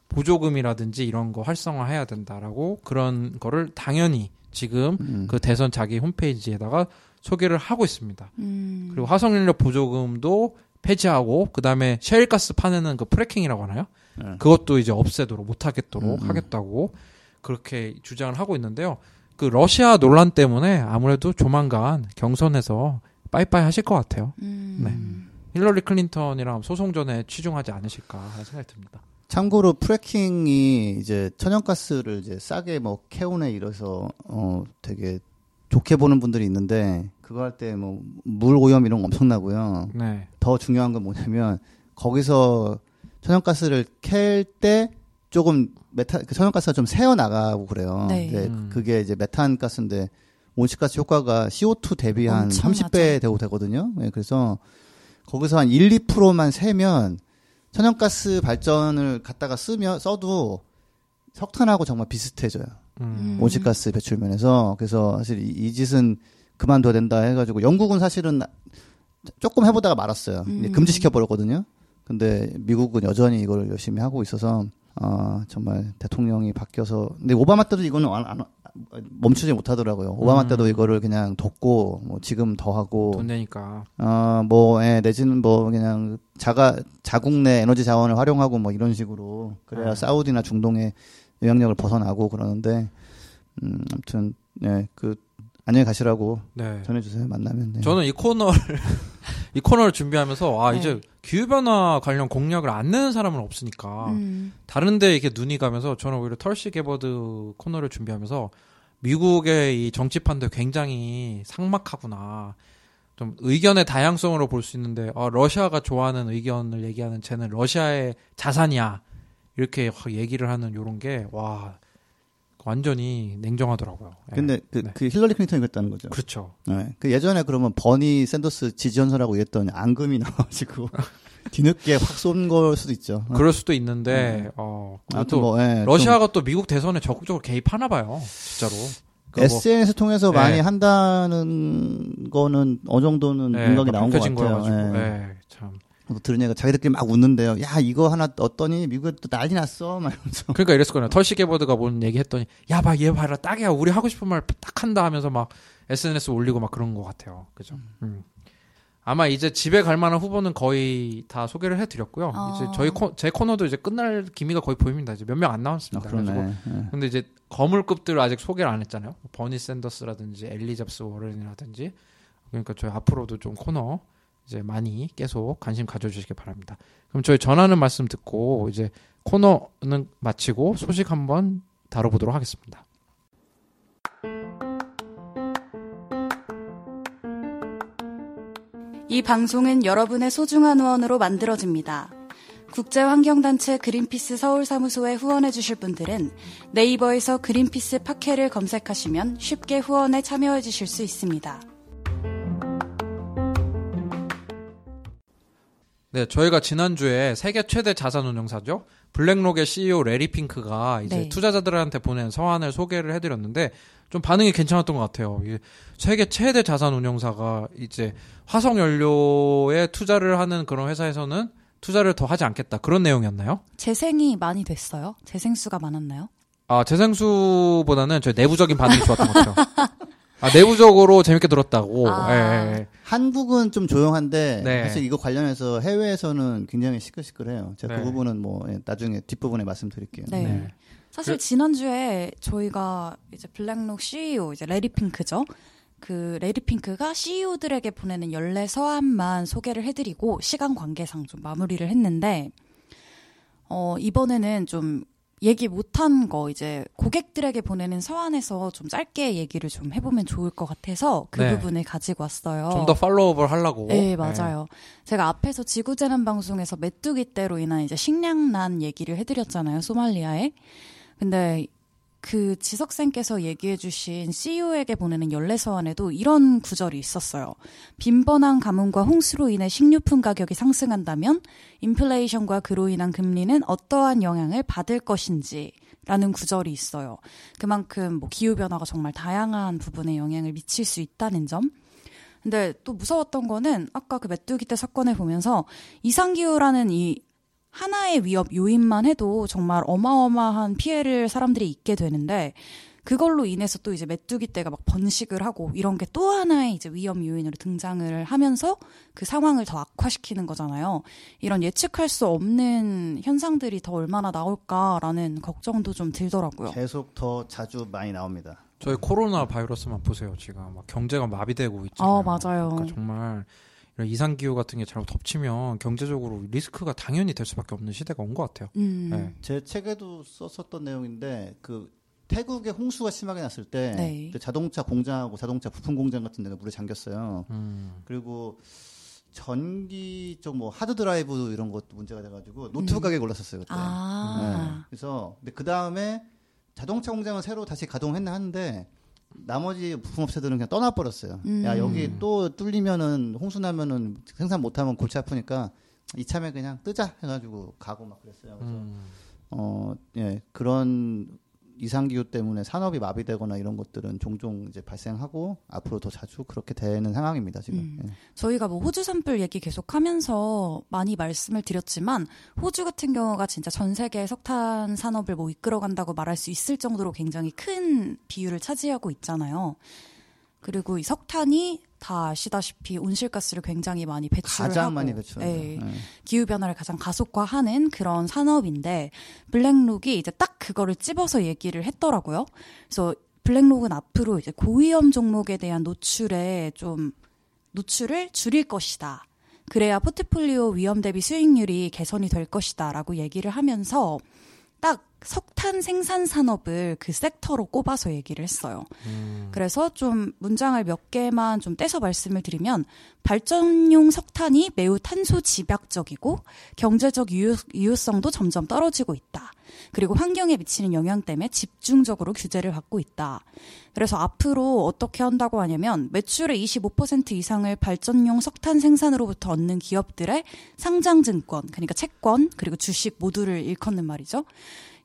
보조금이라든지 이런 거 활성화해야 된다라고 그런 거를 당연히 지금 음. 그 대선 자기 홈페이지에다가 소개를 하고 있습니다. 음. 그리고 화석연료 보조금도 폐지하고 그다음에 셰일가스 파내는 그 프래킹이라고 하나요? 네. 그것도 이제 없애도록 못 하겠도록 음, 음. 하겠다고 그렇게 주장을 하고 있는데요. 그 러시아 논란 때문에 아무래도 조만간 경선에서 빠이빠이 하실 것 같아요. 음. 힐러리 클린턴이랑 소송전에 치중하지 않으실까 하는 생각이 듭니다. 참고로 fracking이 이제 천연가스를 이제 싸게 뭐 캐오네 이래서 어 되게 좋게 보는 분들이 있는데 그거 할 때 뭐 물 오염 이런 거 엄청나고요. 네. 더 중요한 건 뭐냐면 거기서 천연가스를 캘 때 조금 메타 그 천연가스가 좀 새어 나가고 그래요. 네. 근데 음. 그게 이제 메탄 가스인데 온실가스 효과가 CO2 대비 한 엄청나죠. 30배 되고 되거든요. 네, 그래서 거기서 한 1, 2%만 새면 천연가스 발전을 갖다가 쓰면 써도 석탄하고 정말 비슷해져요. 음. 음. 온실가스 배출 면에서 그래서 사실 이, 이 짓은 그만둬야 된다 해가지고 영국은 사실은 조금 해보다가 말았어요. 음. 금지시켜 버렸거든요. 근데 미국은 여전히 이걸 열심히 하고 있어서 어, 정말 대통령이 바뀌어서 근데 오바마 때도 이거는 안, 안- 멈추지 못하더라고요. 오바마 음. 때도 이거를 그냥 뒀고 뭐 지금 더 하고 돈 내니까. 어뭐 예, 내지는 뭐 그냥 자가 자국 내 에너지 자원을 활용하고 뭐 이런 식으로 그래야 음. 사우디나 중동의 영향력을 벗어나고 그러는데 음 아무튼 네그 안녕히 가시라고 네. 전해주세요 만나면 네. 저는 이 코너를 *laughs* 이 코너를 준비하면서 아 네. 이제 기후 변화 관련 공약을 안 내는 사람은 없으니까 음. 다른데 이렇게 눈이 가면서 저는 오히려 털시 게버드 코너를 준비하면서 미국의 이 정치판도 굉장히 삭막하구나. 좀 의견의 다양성으로 볼 수 있는데 아, 러시아가 좋아하는 의견을 얘기하는 쟤는 러시아의 자산이야 이렇게 확 얘기를 하는 요런 게 와 완전히 냉정하더라고요. 예. 근데 그, 네. 그 힐러리 클린턴이 그랬다는 거죠. 그렇죠. 네. 그 예전에 그러면 버니 샌더스 지지연설하고 이랬더니 앙금이 나와가지고 *laughs* 뒤늦게 확 쏜 걸 수도 있죠. 어. 그럴 수도 있는데 어 아무튼 또뭐 예, 좀 러시아가 또 미국 대선에 적극적으로 개입하나 봐요. 진짜로. 그러니까 뭐 SNS 통해서 네. 많이 한다는 거는 어느 정도는 예, 윤곽이 다 나온 것 같아요. 예. 예, 참 들은 얘가 자기들끼리 막 웃는데요. 야 이거 하나 떴더니 미국에 또 난리 났어. 막 이러면서. 그러니까 이랬을 거예요. 털시게보드가 뭔 얘기했더니 야봐얘 봐라 딱이야 우리 하고 싶은 말 딱 한다 하면서 막 SNS 올리고 막 그런 것 같아요. 그죠? 음. 아마 이제 집에 갈 만한 후보는 거의 다 소개를 해드렸고요. 어. 이제 저희 코, 제 코너도 이제 끝날 기미가 거의 보입니다. 이제 몇 명안 아, 남았습니다. 그러네. 그래가지고 예. 근데 이제 거물급들을 아직 소개를 안 했잖아요. 버니 샌더스라든지 엘리자베스 워렌이라든지 그러니까 저희 앞으로도 좀 코너 이제 많이 계속 관심 가져주시기 바랍니다. 그럼 저희 전하는 말씀 듣고 이제 코너는 마치고 소식 한번 다뤄보도록 하겠습니다. 이 방송은 여러분의 소중한 후원으로 만들어집니다. 국제환경단체 그린피스 서울사무소에 후원해주실 분들은 네이버에서 그린피스 팟캐를 검색하시면 쉽게 후원에 참여해주실 수 있습니다. 네, 저희가 지난주에 세계 최대 자산 운용사죠. 블랙록의 CEO 레리 핑크가 이제 네. 투자자들한테 보낸 서한을 소개를 해드렸는데 좀 반응이 괜찮았던 것 같아요. 이게 세계 최대 자산 운용사가 이제 화석 연료에 투자를 하는 그런 회사에서는 투자를 더 하지 않겠다 그런 내용이었나요? 재생이 많이 됐어요? 재생 수가 많았나요? 아 재생 수보다는 저희 내부적인 반응이 좋았던 것 같아요. *laughs* 아 내부적으로 재밌게 들었다고. 아. 예, 예, 예. 한국은 좀 조용한데 네. 사실 이거 관련해서 해외에서는 굉장히 시끌시끌해요. 제가 네. 그 부분은 뭐 예, 나중에 뒷부분에 말씀드릴게요. 네. 네. 사실 그- 지난주에 저희가 이제 블랙록 CEO 이제 레리 핑크죠. 그 레리 핑크가 CEO들에게 보내는 연례 서한만 소개를 해드리고 시간 관계상 좀 마무리를 했는데 어 이번에는 좀 얘기 못한 거 이제 고객들에게 보내는 서한에서 좀 짧게 얘기를 좀 해보면 좋을 것 같아서 그 네. 부분을 가지고 왔어요. 좀 더 팔로우업을 하려고. 네, 맞아요. 제가 앞에서 지구재난 방송에서 메뚜기 때로 인한 이제 식량난 얘기를 해드렸잖아요, 소말리아에. 근데 그 지석쌤께서 얘기해주신 CEO에게 보내는 연례서안에도 이런 구절이 있었어요. 빈번한 가뭄과 홍수로 인해 식료품 가격이 상승한다면 인플레이션과 그로 인한 금리는 어떠한 영향을 받을 것인지 라는 구절이 있어요. 그만큼 뭐 기후변화가 정말 다양한 부분에 영향을 미칠 수 있다는 점. 근데 또 무서웠던 거는 아까 그 메뚜기 때 사건을 보면서 이상기후라는 이 하나의 위협 요인만 해도 정말 어마어마한 피해를 사람들이 입게 되는데 그걸로 인해서 또 이제 메뚜기 떼가 막 번식을 하고 이런 게 또 하나의 이제 위험 요인으로 등장을 하면서 그 상황을 더 악화시키는 거잖아요. 이런 예측할 수 없는 현상들이 더 얼마나 나올까라는 걱정도 좀 들더라고요. 계속 더 자주 많이 나옵니다. 저희 코로나 바이러스만 보세요. 지금 막 경제가 마비되고 있잖아요. 아, 맞아요. 그러니까 정말 이런 이상 기후 같은 게 잘못 덮치면 경제적으로 리스크가 당연히 될 수밖에 없는 시대가 온 것 같아요. 음. 네. 제 책에도 썼었던 내용인데 그 태국에 홍수가 심하게 났을 때 네. 그때 자동차 공장하고 자동차 부품 공장 같은 데가 물에 잠겼어요. 음. 그리고 전기 쪽 뭐 하드 드라이브 이런 것도 문제가 돼가지고 노트북 가격이 올랐었어요 그때. 음. 아. 네. 그래서 근데 그 다음에 자동차 공장은 새로 다시 가동했나 하는데 나머지 부품업체들은 그냥 떠나버렸어요. 음. 야 여기 또 뚫리면은 홍수 나면은 생산 못하면 골치 아프니까 이참에 그냥 뜨자 해가지고 가고 막 그랬어요. 그래서 음. 어, 예, 그런 이상 기후 때문에 산업이 마비되거나 이런 것들은 종종 이제 발생하고 앞으로 더 자주 그렇게 되는 상황입니다, 지금. 음. 예. 저희가 뭐 호주 산불 얘기 계속 하면서 많이 말씀을 드렸지만 호주 같은 경우가 진짜 전 세계 석탄 산업을 뭐 이끌어간다고 말할 수 있을 정도로 굉장히 큰 비율을 차지하고 있잖아요. 그리고 이 석탄이 다 아시다시피 온실가스를 굉장히 많이 배출을 가장 하고 많이 배출하죠. 예, 예. 기후 변화를 가장 가속화하는 그런 산업인데 블랙록이 이제 딱 그거를 찝어서 얘기를 했더라고요. 그래서 블랙록은 앞으로 이제 고위험 종목에 대한 노출에 좀 노출을 줄일 것이다. 그래야 포트폴리오 위험 대비 수익률이 개선이 될 것이다라고 얘기를 하면서 딱 석탄 생산 산업을 그 섹터로 꼽아서 얘기를 했어요. 음. 그래서 좀 문장을 몇 개만 좀 떼서 말씀을 드리면 발전용 석탄이 매우 탄소 집약적이고 경제적 유효, 유효성도 점점 떨어지고 있다. 그리고 환경에 미치는 영향 때문에 집중적으로 규제를 받고 있다. 그래서 앞으로 어떻게 한다고 하냐면 매출의 25% 이상을 발전용 석탄 생산으로부터 얻는 기업들의 상장 증권, 그러니까 채권, 그리고 주식 모두를 일컫는 말이죠.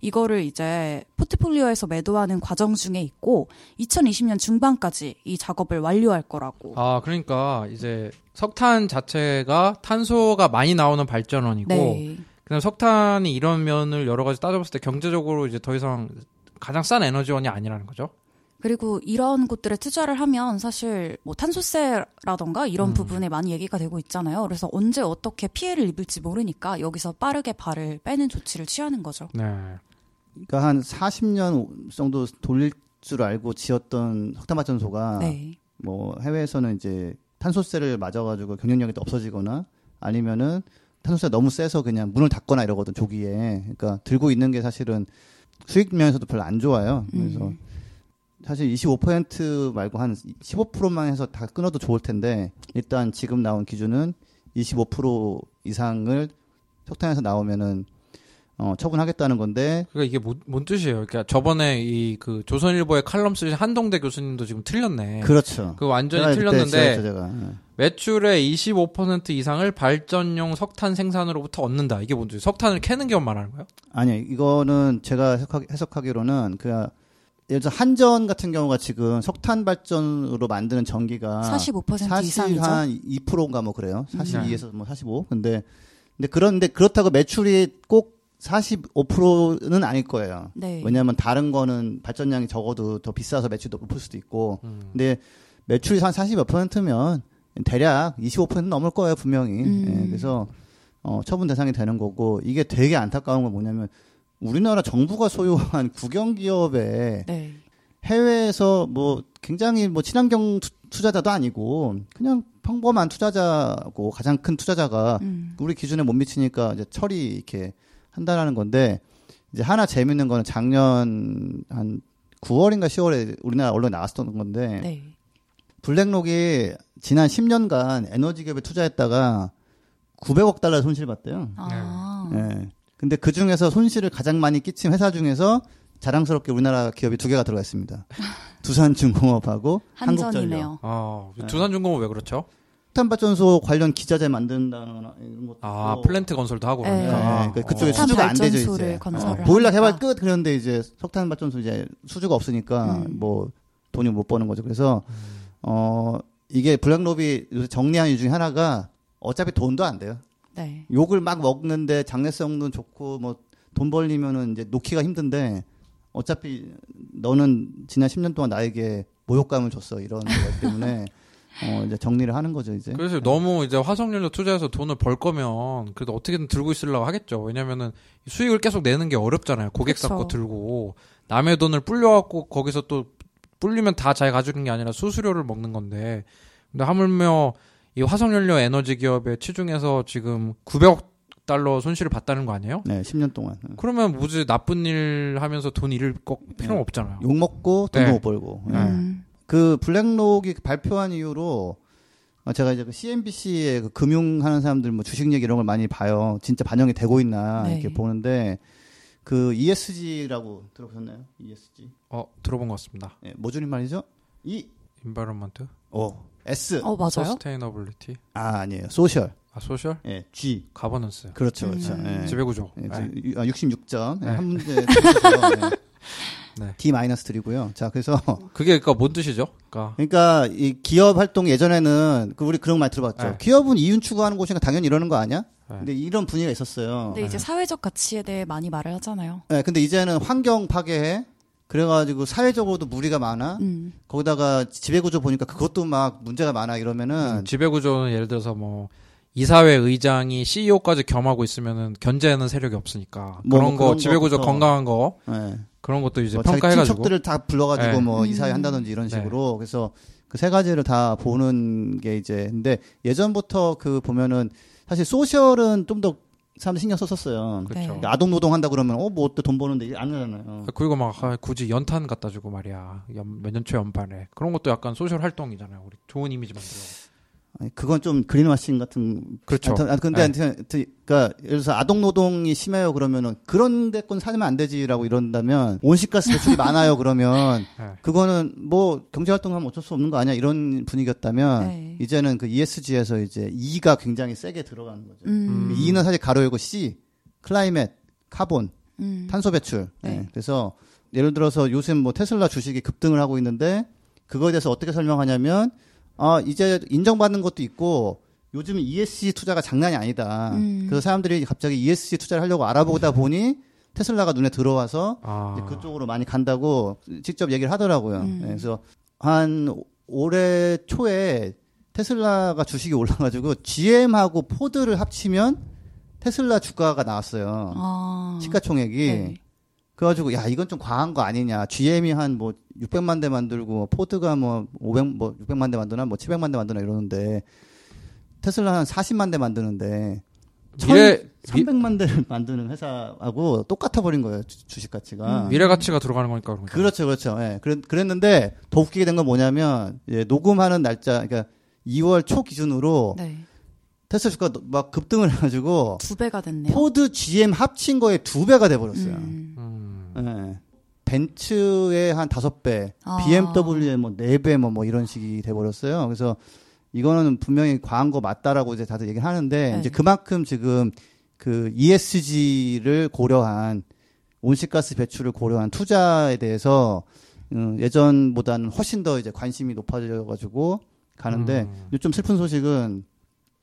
이거를 이제 포트폴리오에서 매도하는 과정 중에 있고 2020년 중반까지 이 작업을 완료할 거라고. 아, 그러니까 이제 석탄 자체가 탄소가 많이 나오는 발전원이고 네. 그냥 석탄이 이런 면을 여러 가지 따져봤을 때 경제적으로 이제 더 이상 가장 싼 에너지원이 아니라는 거죠. 그리고 이런 곳들에 투자를 하면 사실 뭐 탄소세라던가 이런 음. 부분에 많이 얘기가 되고 있잖아요. 그래서 언제 어떻게 피해를 입을지 모르니까 여기서 빠르게 발을 빼는 조치를 취하는 거죠. 네. 그러니까 한 40년 정도 돌릴 줄 알고 지었던 석탄발전소가 네. 뭐 해외에서는 이제 탄소세를 맞아가지고 경쟁력이 없어지거나 아니면은 탄소세가 너무 세서 그냥 문을 닫거나 이러거든 조기에. 그러니까 들고 있는 게 사실은 수익 면에서도 별로 안 좋아요. 그래서 음. 사실 25% 말고 한 15%만 해서 다 끊어도 좋을 텐데 일단 지금 나온 기준은 25% 이상을 석탄에서 나오면은 어, 처분하겠다는 건데 그러니까 이게 뭔, 뭔 뜻이에요? 그러니까 저번에 이 그 조선일보에 칼럼 쓰신 한동대 교수님도 지금 틀렸네. 그, 그렇죠. 완전히 제가 그때 틀렸는데 제가. 예. 매출의 25% 이상을 발전용 석탄 생산으로부터 얻는다. 이게 뭔지 석탄을 캐는 게 말하는 거예요? 아니 이거는 제가 해석하기, 해석하기로는 그 예를 들어 한전 같은 경우가 지금 석탄 발전으로 만드는 전기가 45% 사실 이상이죠. 한 2%인가 뭐 그래요. 음. 42에서 뭐 45. 근데 근데 그런데 그렇다고 매출이 꼭 45%는 아닐 거예요. 네. 왜냐하면 다른 거는 발전량이 적어도 더 비싸서 매출이 더 높을 수도 있고. 음. 근데 매출이 한 40몇 퍼센트면 대략 25% 넘을 거예요 분명히. 음. 예, 그래서 어, 처분 대상이 되는 거고 이게 되게 안타까운 건 뭐냐면 우리나라 정부가 소유한 국영 기업에 네. 해외에서 뭐 굉장히 뭐 친환경 투- 투자자도 아니고 그냥 평범한 투자자고 가장 큰 투자자가 음. 우리 기준에 못 미치니까 이제 처리 이렇게 한다라는 건데 이제 하나 재밌는 거는 작년 한 9월인가 10월에 우리나라 언론에 나왔었던 건데 네. 블랙록이 지난 10년간 에너지 기업에 투자했다가 900억 달러 손실 봤대요. 아. 예. 근데 그 중에서 손실을 가장 많이 끼친 회사 중에서 자랑스럽게 우리나라 기업이 두 개가 들어가 있습니다. *laughs* 두산중공업하고 한국전력. 아, 네. 두산중공업 왜 그렇죠? 석탄발전소 관련 기자재 만든다거나 이런 것도 아. 플랜트 건설도 하고 네. 예, 그러니까. 그러니까 그쪽에 어. 석탄 수주가 안 되죠 발전소를 이제. 어, 보일러. 개발 끝 그런데 이제 석탄발전소 이제 수주가 없으니까 음. 뭐 돈이 못 버는 거죠. 그래서 어 이게 블랙롭이 요새 정리한 이유 중에 하나가 어차피 돈도 안 돼요. 네. 욕을 막 먹는데 장래성도 좋고 뭐 돈 벌리면은 이제 놓기가 힘든데 어차피 너는 지난 10년 동안 나에게 모욕감을 줬어 이런 것 때문에 *laughs* 어 이제 정리를 하는 거죠 이제. 그래서 너무 이제 화석연료 투자해서 돈을 벌 거면 그래도 어떻게든 들고 있으려고 하겠죠. 왜냐면은 수익을 계속 내는 게 어렵잖아요. 고객 그쵸. 잡고 들고 남의 돈을 불려갖고 거기서 또 불리면 다 자기 가지는 게 아니라 수수료를 먹는 건데 근데 하물며 이 화석연료 에너지 기업의 치중에서 지금 900억 달러 손실을 봤다는 거 아니에요? 네, 10년 동안 그러면 뭐지 나쁜 일 하면서 돈 잃을 거 필요 네. 없잖아요. 욕 먹고 돈도 네. 못 벌고. 네. 음. 그 블랙록이 발표한 이후로 어, 제가 이제 그 CNBC에 그 금융하는 사람들 뭐 주식 얘기 이런 걸 많이 봐요. 진짜 반영이 되고 있나 네. 이렇게 보는데 그 ESG라고 들어보셨나요? ESG. 어 들어본 것 같습니다. 예, 뭐 줄임 말이죠? E environment, 오 S. 어, 맞아요? sustainability, 아, 아니에요. social. 아 social, 예, G. governance, 그렇죠. 그렇죠. 음. 예. 지배구조. 예, 네. 유- 아, 66점. 네. 한 문제 *laughs* 틀리셔서, 예. 네. D 마이너스 드리고요. 자, 그래서 *laughs* 그게 그니까 뭔 뜻이죠? 그니까 그러니까 이 기업 활동 예전에는 그 우리 그런 거 많이 들어봤죠. 네. 기업은 이윤 추구하는 곳이니까 당연히 이러는 거 아니야? 네. 근데 이런 분위기가 있었어요. 근데 이제 사회적 가치에 대해 많이 말을 하잖아요. 네, 근데 이제는 환경 파괴해. 그래가지고 사회적으로도 무리가 많아. 음. 거기다가 지배구조 보니까 그것도 막 문제가 많아 이러면은 지배구조는 예를 들어서 뭐 이사회 의장이 CEO까지 겸하고 있으면은 견제하는 세력이 없으니까 뭐, 그런 뭐거 그런 지배구조 거부터. 건강한 거 네. 그런 것도 이제 뭐 평가해가지고 친척들을 다 불러가지고 네. 뭐 음. 이사회 한다든지 이런 네. 식으로 그래서 그 세 가지를 다 보는 게 이제 근데 예전부터 그 보면은 사실 social은 좀 더 사람들 신경 썼었어요. 그렇죠. 아동 노동 한다 그러면 어 뭐 어때 돈 버는데 안 하잖아요. 그리고 막 아, 굳이 연탄 갖다 주고 말이야 몇 년 초 연반에 그런 것도 약간 social 활동이잖아요. 우리 좋은 이미지 만들어. 그건 좀 그린워싱 같은. 그렇죠. 아, 근데 네. 하여튼, 그러니까 예를 들어서 아동 노동이 심해요 그러면은 그런 데 건 사면 안 되지라고 이런다면 온실가스 배출이 *laughs* 많아요 그러면 네. 그거는 뭐 경제 활동하면 어쩔 수 없는 거 아니야 이런 분위기였다면 네. 이제는 그 ESG에서 이제 E가 굉장히 세게 들어가는 거죠. 음. 음. E는 사실 가로 열고 C climate carbon 음. 탄소 배출. 네. 예, 그래서 예를 들어서 요즘 뭐 테슬라 주식이 급등을 하고 있는데 그거에 대해서 어떻게 설명하냐면 아 이제 인정받는 것도 있고 요즘 ESG 투자가 장난이 아니다. 음. 그래서 사람들이 갑자기 ESG 투자를 하려고 알아보다 보니 테슬라가 눈에 들어와서 아. 이제 그쪽으로 많이 간다고 직접 얘기를 하더라고요. 음. 예, 그래서 한 올해 초에 테슬라가 주식이 올라가지고 GM하고 포드를 합치면 테슬라 주가가 나왔어요. 아. 시가총액이. 네. 그래가지고 야 이건 좀 과한 거 아니냐. GM이 한 뭐 600만 대 만들고 포드가 뭐 500, 뭐 600만 대 만드나 뭐 700만 대 만드나 이러는데 테슬라 한 40만 대 만드는데 미래 미, 300만 대를 만드는 회사하고 똑같아 버린 거예요 주, 식 가치가. 음. 미래 가치가 들어가는 거니까 그런. 그렇죠, 그렇죠. 예. 그랬, 그랬는데 더 웃기게 된 건 뭐냐면 예, 녹음하는 날짜, 그러니까 2월 초 기준으로 네. 테슬라 주가 막 급등을 해가지고 두 배가 됐네요. 포드, GM 합친 거에 두 배가 돼버렸어요. 음. 음. 예. 벤츠의 한 다섯 배, 아. BMW의 뭐 네 배, 뭐, 뭐 이런 식이 돼버렸어요. 그래서 이거는 분명히 과한 거 맞다라고 이제 다들 얘기를 하는데 네. 이제 그만큼 지금 그 ESG를 고려한 온실가스 배출을 고려한 투자에 대해서 음, 예전보다는 훨씬 더 이제 관심이 높아져가지고 가는데 음. 좀 슬픈 소식은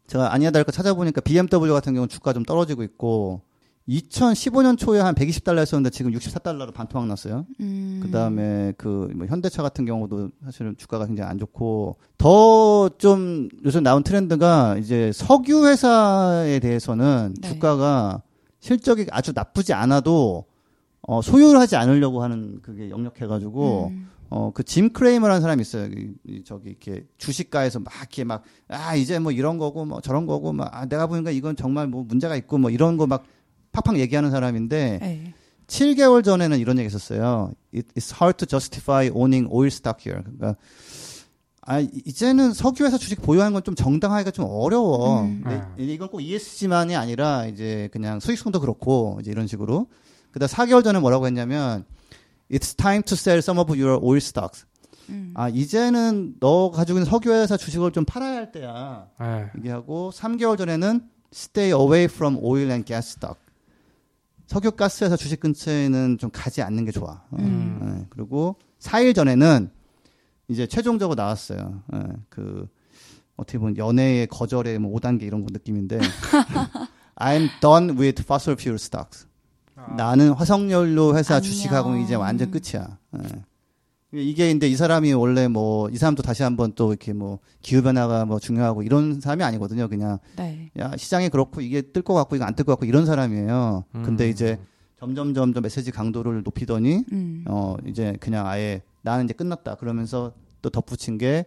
제가 아니야 다를까 찾아보니까 BMW 같은 경우는 주가 좀 떨어지고 있고 2015년 초에 한 120달러였었는데 지금 64달러로 반토막 났어요. 음. 그 다음에 그 뭐 현대차 같은 경우도 사실은 주가가 굉장히 안 좋고 더 좀 요즘 나온 트렌드가 이제 석유 회사에 대해서는 네. 주가가 실적이 아주 나쁘지 않아도 어, 소유를 하지 않으려고 하는 그게 역력해 가지고 음. 어, 그짐 크레이머라는 사람이 있어요. 이, 이 저기 이렇게 주식가에서 막 이렇게 막 아, 이제 뭐 이런 거고 뭐 저런 거고 막 아, 내가 보니까 이건 정말 뭐 문제가 있고 뭐 이런 거막 팍팍 얘기하는 사람인데 네. 7개월 전에는 이런 얘기 했었어요. It, it's hard to justify owning oil stock here. 그러니까 아, 이- 이제는 석유회사 주식 보유하는 건 좀 정당하기가 좀 어려워. 음. 근데 이건 꼭 ESG만이 아니라 이제 그냥 수익성도 그렇고 이제 이런 식으로. 그다음 4개월 전에 뭐라고 했냐면 It's time to sell some of your oil stocks. 음. 아, 이제는 너 가지고 있는 석유회사 주식을 좀 팔아야 할 때야. 예. 얘기하고 3개월 전에는 stay away from oil and gas stock. 석유 가스회사 주식 근처에는 좀 가지 않는 게 좋아. 어, 음. 예, 그리고 4일 전에는 이제 최종적으로 나왔어요. 예, 그 어떻게 보면 연애의 거절의 뭐 5단계 이런 거 느낌인데 *laughs* I'm done with fossil fuel stocks. 나는 화석연료 회사 안녕. 주식하고는 이제 완전 끝이야. 예. 이게 근데 이 사람이 원래 뭐 이 사람도 다시 한번 또 이렇게 뭐 기후 변화가 뭐 중요하고 이런 사람이 아니거든요. 그냥 네. 야 시장이 그렇고 이게 뜰 것 같고 이거 안 뜰 것 같고 이런 사람이에요. 근데 음. 이제 점점 점점 메시지 강도를 높이더니 음. 어 이제 그냥 아예 나는 이제 끝났다 그러면서 또 덧붙인 게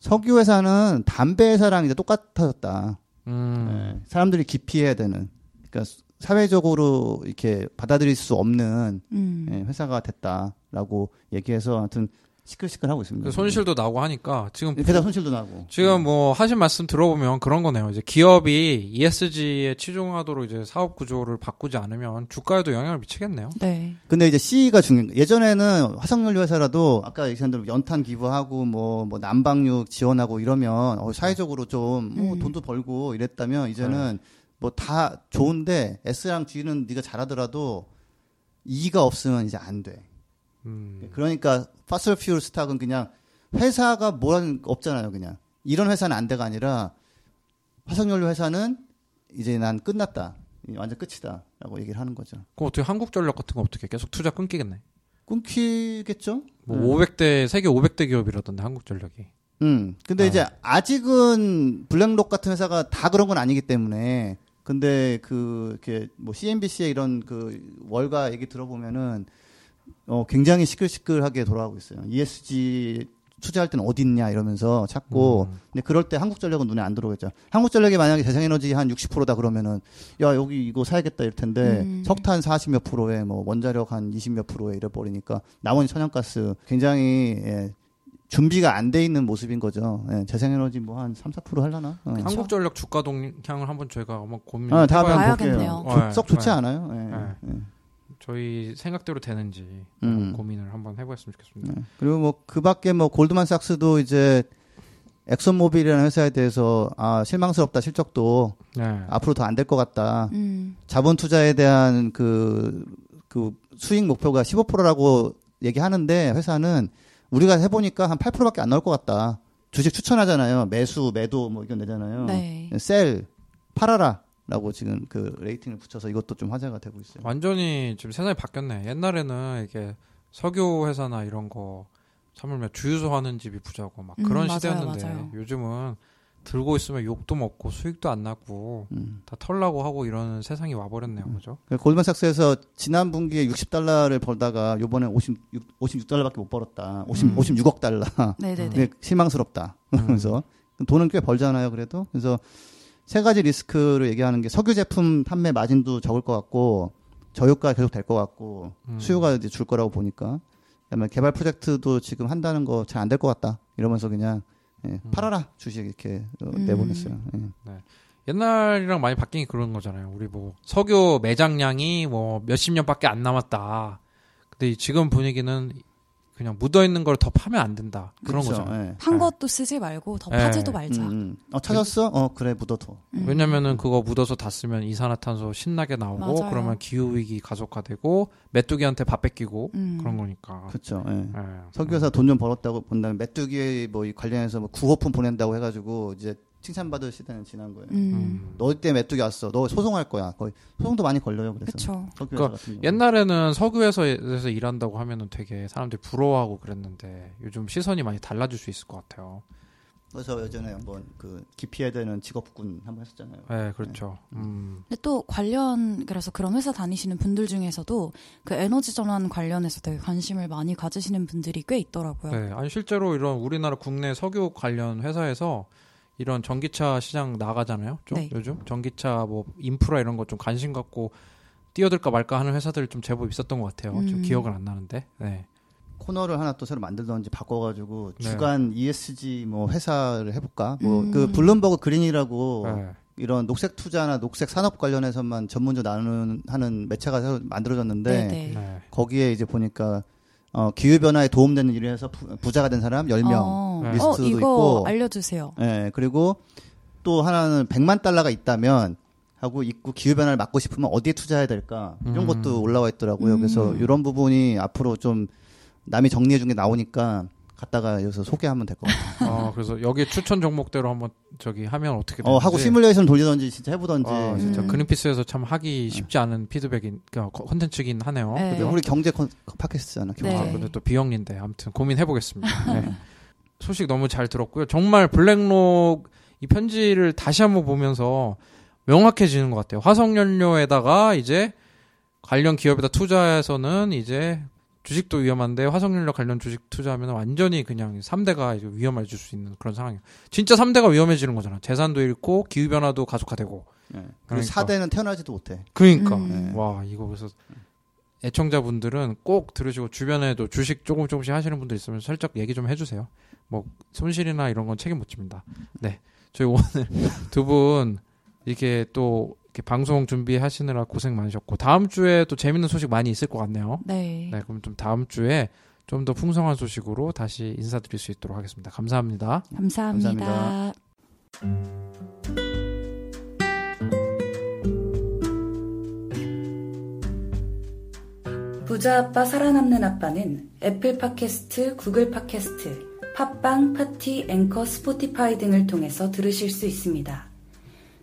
석유 회사는 담배 회사랑 이제 똑같아졌다. 음. 예, 사람들이 기피해야 되는 그러니까 사회적으로 이렇게 받아들일 수 없는 음. 예, 회사가 됐다라고 얘기해서 하여튼 시끌시끌 하고 있습니다. 그 손실도 나고 하니까 지금 회사 손실도 나고 지금 뭐 하신 말씀 들어보면 그런 거네요. 이제 기업이 ESG에 치중하도록 이제 사업 구조를 바꾸지 않으면 주가에도 영향을 미치겠네요. 네. 근데 이제 C가 중요한 거. 예전에는 화석연료 회사라도 아까 얘기한 대로 연탄 기부하고 뭐, 뭐 난방육 지원하고 이러면 어, 사회적으로 좀뭐 음. 돈도 벌고 이랬다면 이제는 뭐 다 좋은데 S랑 G는 네가 잘하더라도 E가 없으면 이제 안 돼. 음. 그러니까 fossil fuel stock은 그냥 회사가 뭐라는 거 없잖아요, 그냥. 이런 회사는 안 돼가 아니라 화석연료 회사는 이제 난 끝났다. 완전 끝이다라고 얘기를 하는 거죠. 그럼 어떻게 한국전력 같은 거 어떻게 계속 투자 끊기겠네. 끊기겠죠? 뭐 음. 500대 세계 500대 기업이라던데 한국전력이. 음. 근데 어. 이제 아직은 블랙록 같은 회사가 다 그런 건 아니기 때문에 근데 그 이렇게 뭐 CNBC의 이런 그 월가 얘기 들어보면은 어 굉장히 시끌시끌하게 돌아가고 있어요. ESG 투자할 때는 어디 있냐 이러면서 찾고 음. 근데 그럴 때 한국전력은 눈에 안 들어오겠죠. 한국전력이 만약에 재생에너지 한 60%다 그러면은 야 여기 이거 사야겠다 이럴 텐데 음. 석탄 40 몇 프로에 뭐 원자력 한 20 몇 프로에 이래 버리니까 나머지 천연가스 굉장히 예, 준비가 안 돼 있는 모습인 거죠. 예, 재생에너지 뭐 한 3, 4% 하려나? 어. 한국전력 주가 동향을 한번 저희가 한번 고민. 아, 다음에 봐야겠네요. 조- 썩 좋지 네. 않아요? 예, 네. 예. 저희 생각대로 되는지 음. 고민을 한번 해보았으면 좋겠습니다. 네. 그리고 뭐 그 밖에 뭐 골드만삭스도 이제 엑슨모빌이라는 회사에 대해서 아 실망스럽다 실적도 네. 앞으로 더 안 될 것 같다. 음. 자본 투자에 대한 그, 그 수익 목표가 15%라고 얘기하는데 회사는 우리가 해보니까 한 8%밖에 안 나올 것 같다. 주식 추천하잖아요. 매수, 매도 뭐 이건 내잖아요. 네. 셀, 팔아라. 라고 지금 그 레이팅을 붙여서 이것도 좀 화제가 되고 있어요. 완전히 지금 세상이 바뀌었네. 옛날에는 이게 석유 회사나 이런 거 하물며 주유소 하는 집이 부자고 막 음, 그런 맞아요, 시대였는데 맞아요. 요즘은 들고 있으면 욕도 먹고 수익도 안 나고 음. 다 털라고 하고 이러는 세상이 와버렸네요, 그죠? 그 골드만삭스에서 지난 분기에 60달러를 벌다가 요번에 56, 56달러밖에 못 벌었다. 50, 음. 56억 달러. 네네네. 근데 실망스럽다. 음. 그래서 돈은 꽤 벌잖아요, 그래도. 그래서 세 가지 리스크를 얘기하는 게 석유 제품 판매 마진도 적을 것 같고 저유가 계속 될 것 같고 음. 수요가 이제 줄 거라고 보니까 그다음에 개발 프로젝트도 지금 한다는 거 잘 안 될 것 같다. 이러면서 그냥 예, 팔아라 주식 이렇게 어, 음. 내보냈어요. 예. 옛날이랑 많이 바뀐 게 그런 거잖아요. 우리 뭐 석유 매장량이 뭐 몇십 년밖에 안 남았다. 근데 이 지금 분위기는 그냥 묻어 있는 걸 더 파면 안 된다. 그런 그쵸, 거죠. 예. 한 네. 것도 쓰지 말고 더 네. 파지도 말자. 음, 음. 어 찾았어? 어 그래 묻어둬. 음. 왜냐면은 그거 묻어서 닿으면 이산화탄소 신나게 나오고 맞아요. 그러면 기후 위기 가속화되고 메뚜기한테 밥 뺏기고 음. 그런 거니까. 그렇죠. 예. 예. 석유회사 돈 좀 벌었다고 본다면 메뚜기 뭐이 관련해서 뭐 구호품 보낸다고 해가지고 이제 칭찬받을 시대는 지난 거예요. 음. 음. 너때 메뚜기 왔어. 너 소송할 거야. 거의 소송도 많이 걸려요. 그래서 그러니까. 옛날에는 석유회사에서 일한다고 하면은 되게 사람들이 부러워하고 그랬는데 요즘 시선이 많이 달라질 수 있을 것 같아요. 그래서 예전에 한번 그 기피해야 되는 직업군 한번 했었잖아요. 네, 그렇죠. 음. 근데 또 관련 그래서 그런 회사 다니시는 분들 중에서도 그 에너지 전환 관련해서 되게 관심을 많이 가지시는 분들이 꽤 있더라고요. 네, 아니 실제로 이런 우리나라 국내 석유 관련 회사에서 이런 전기차 시장 나가잖아요. 좀 네. 요즘 전기차 뭐 인프라 이런 거 좀 관심 갖고 뛰어들까 말까 하는 회사들 좀 제법 있었던 것 같아요. 음. 기억은 안 나는데. 네. 코너를 하나 또 새로 만들던지 바꿔가지고 네. 주간 ESG 뭐 회사를 해볼까? 뭐 음. 그 블룸버그 그린이라고 네. 이런 녹색 투자나 녹색 산업 관련해서만 전문적으로 나누는 하는 매체가 새로 만들어졌는데 네네. 네. 거기에 이제 보니까 어, 기후 변화에 도움되는 일을 해서 부, 부자가 된 사람 10명. 어, 네. 어, 리스트도 이거 있고. 알려주세요. 예, 그리고 또 하나는 100만 달러가 있다면 하고 있고 기후 변화를 막고 싶으면 어디에 투자해야 될까? 이런 음. 것도 올라와 있더라고요. 음. 그래서 이런 부분이 앞으로 좀 남이 정리해 준 게 나오니까 갖다가 여기서 소개하면 될 것 같아요. 어, 그래서 여기 추천 종목대로 한번 저기 하면 어떻게 되는지 어, 하고 시뮬레이션 돌리던지 진짜 해보던지. 아, 진짜 음. 그린피스에서 참 하기 쉽지 않은 피드백인 그러니까 컨텐츠긴 하네요. 네. 근데 우리 경제 컨, 팟캐스트잖아. 네. 아, 근데 또 비영리인데 아무튼 고민해 보겠습니다. *laughs* 네. 소식 너무 잘 들었고요. 정말 블랙록 이 편지를 다시 한번 보면서 명확해지는 것 같아요. 화석연료에다가 이제 관련 기업에다 투자해서는 이제 주식도 위험한데 화석연료 관련 주식 투자하면 완전히 그냥 3대가 이제 위험해질 수 있는 그런 상황이에요. 진짜 3대가 위험해지는 거잖아. 재산도 잃고 기후 변화도 가속화되고. 네. 그리고 그러니까. 사대는 태어나지도 못해. 그러니까 음. 네. 와 이거 그래서 애청자분들은 꼭 들으시고 주변에도 주식 조금 조금씩 하시는 분들 있으면 살짝 얘기 좀 해주세요. 뭐 손실이나 이런 건 책임 못 집니다. 네, 저희 오늘 *laughs* 두 분 이렇게 또 이렇게 방송 준비하시느라 고생 많으셨고 다음 주에 또 재밌는 소식 많이 있을 것 같네요. 네. 네, 그럼 좀 다음 주에 좀 더 풍성한 소식으로 다시 인사드릴 수 있도록 하겠습니다. 감사합니다. 감사합니다. 감사합니다. 부자 아빠 살아남는 아빠는 애플 팟캐스트, 구글 팟캐스트, 팟빵, 파티, 앵커, 스포티파이 등을 통해서 들으실 수 있습니다.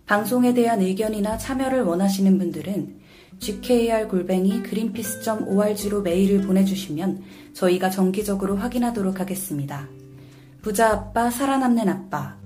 방송에 대한 의견이나 참여를 원하시는 분들은 gkr 골뱅이 greenpeace.org로 메일을 보내주시면 저희가 정기적으로 확인하도록 하겠습니다. 부자 아빠 살아남는 아빠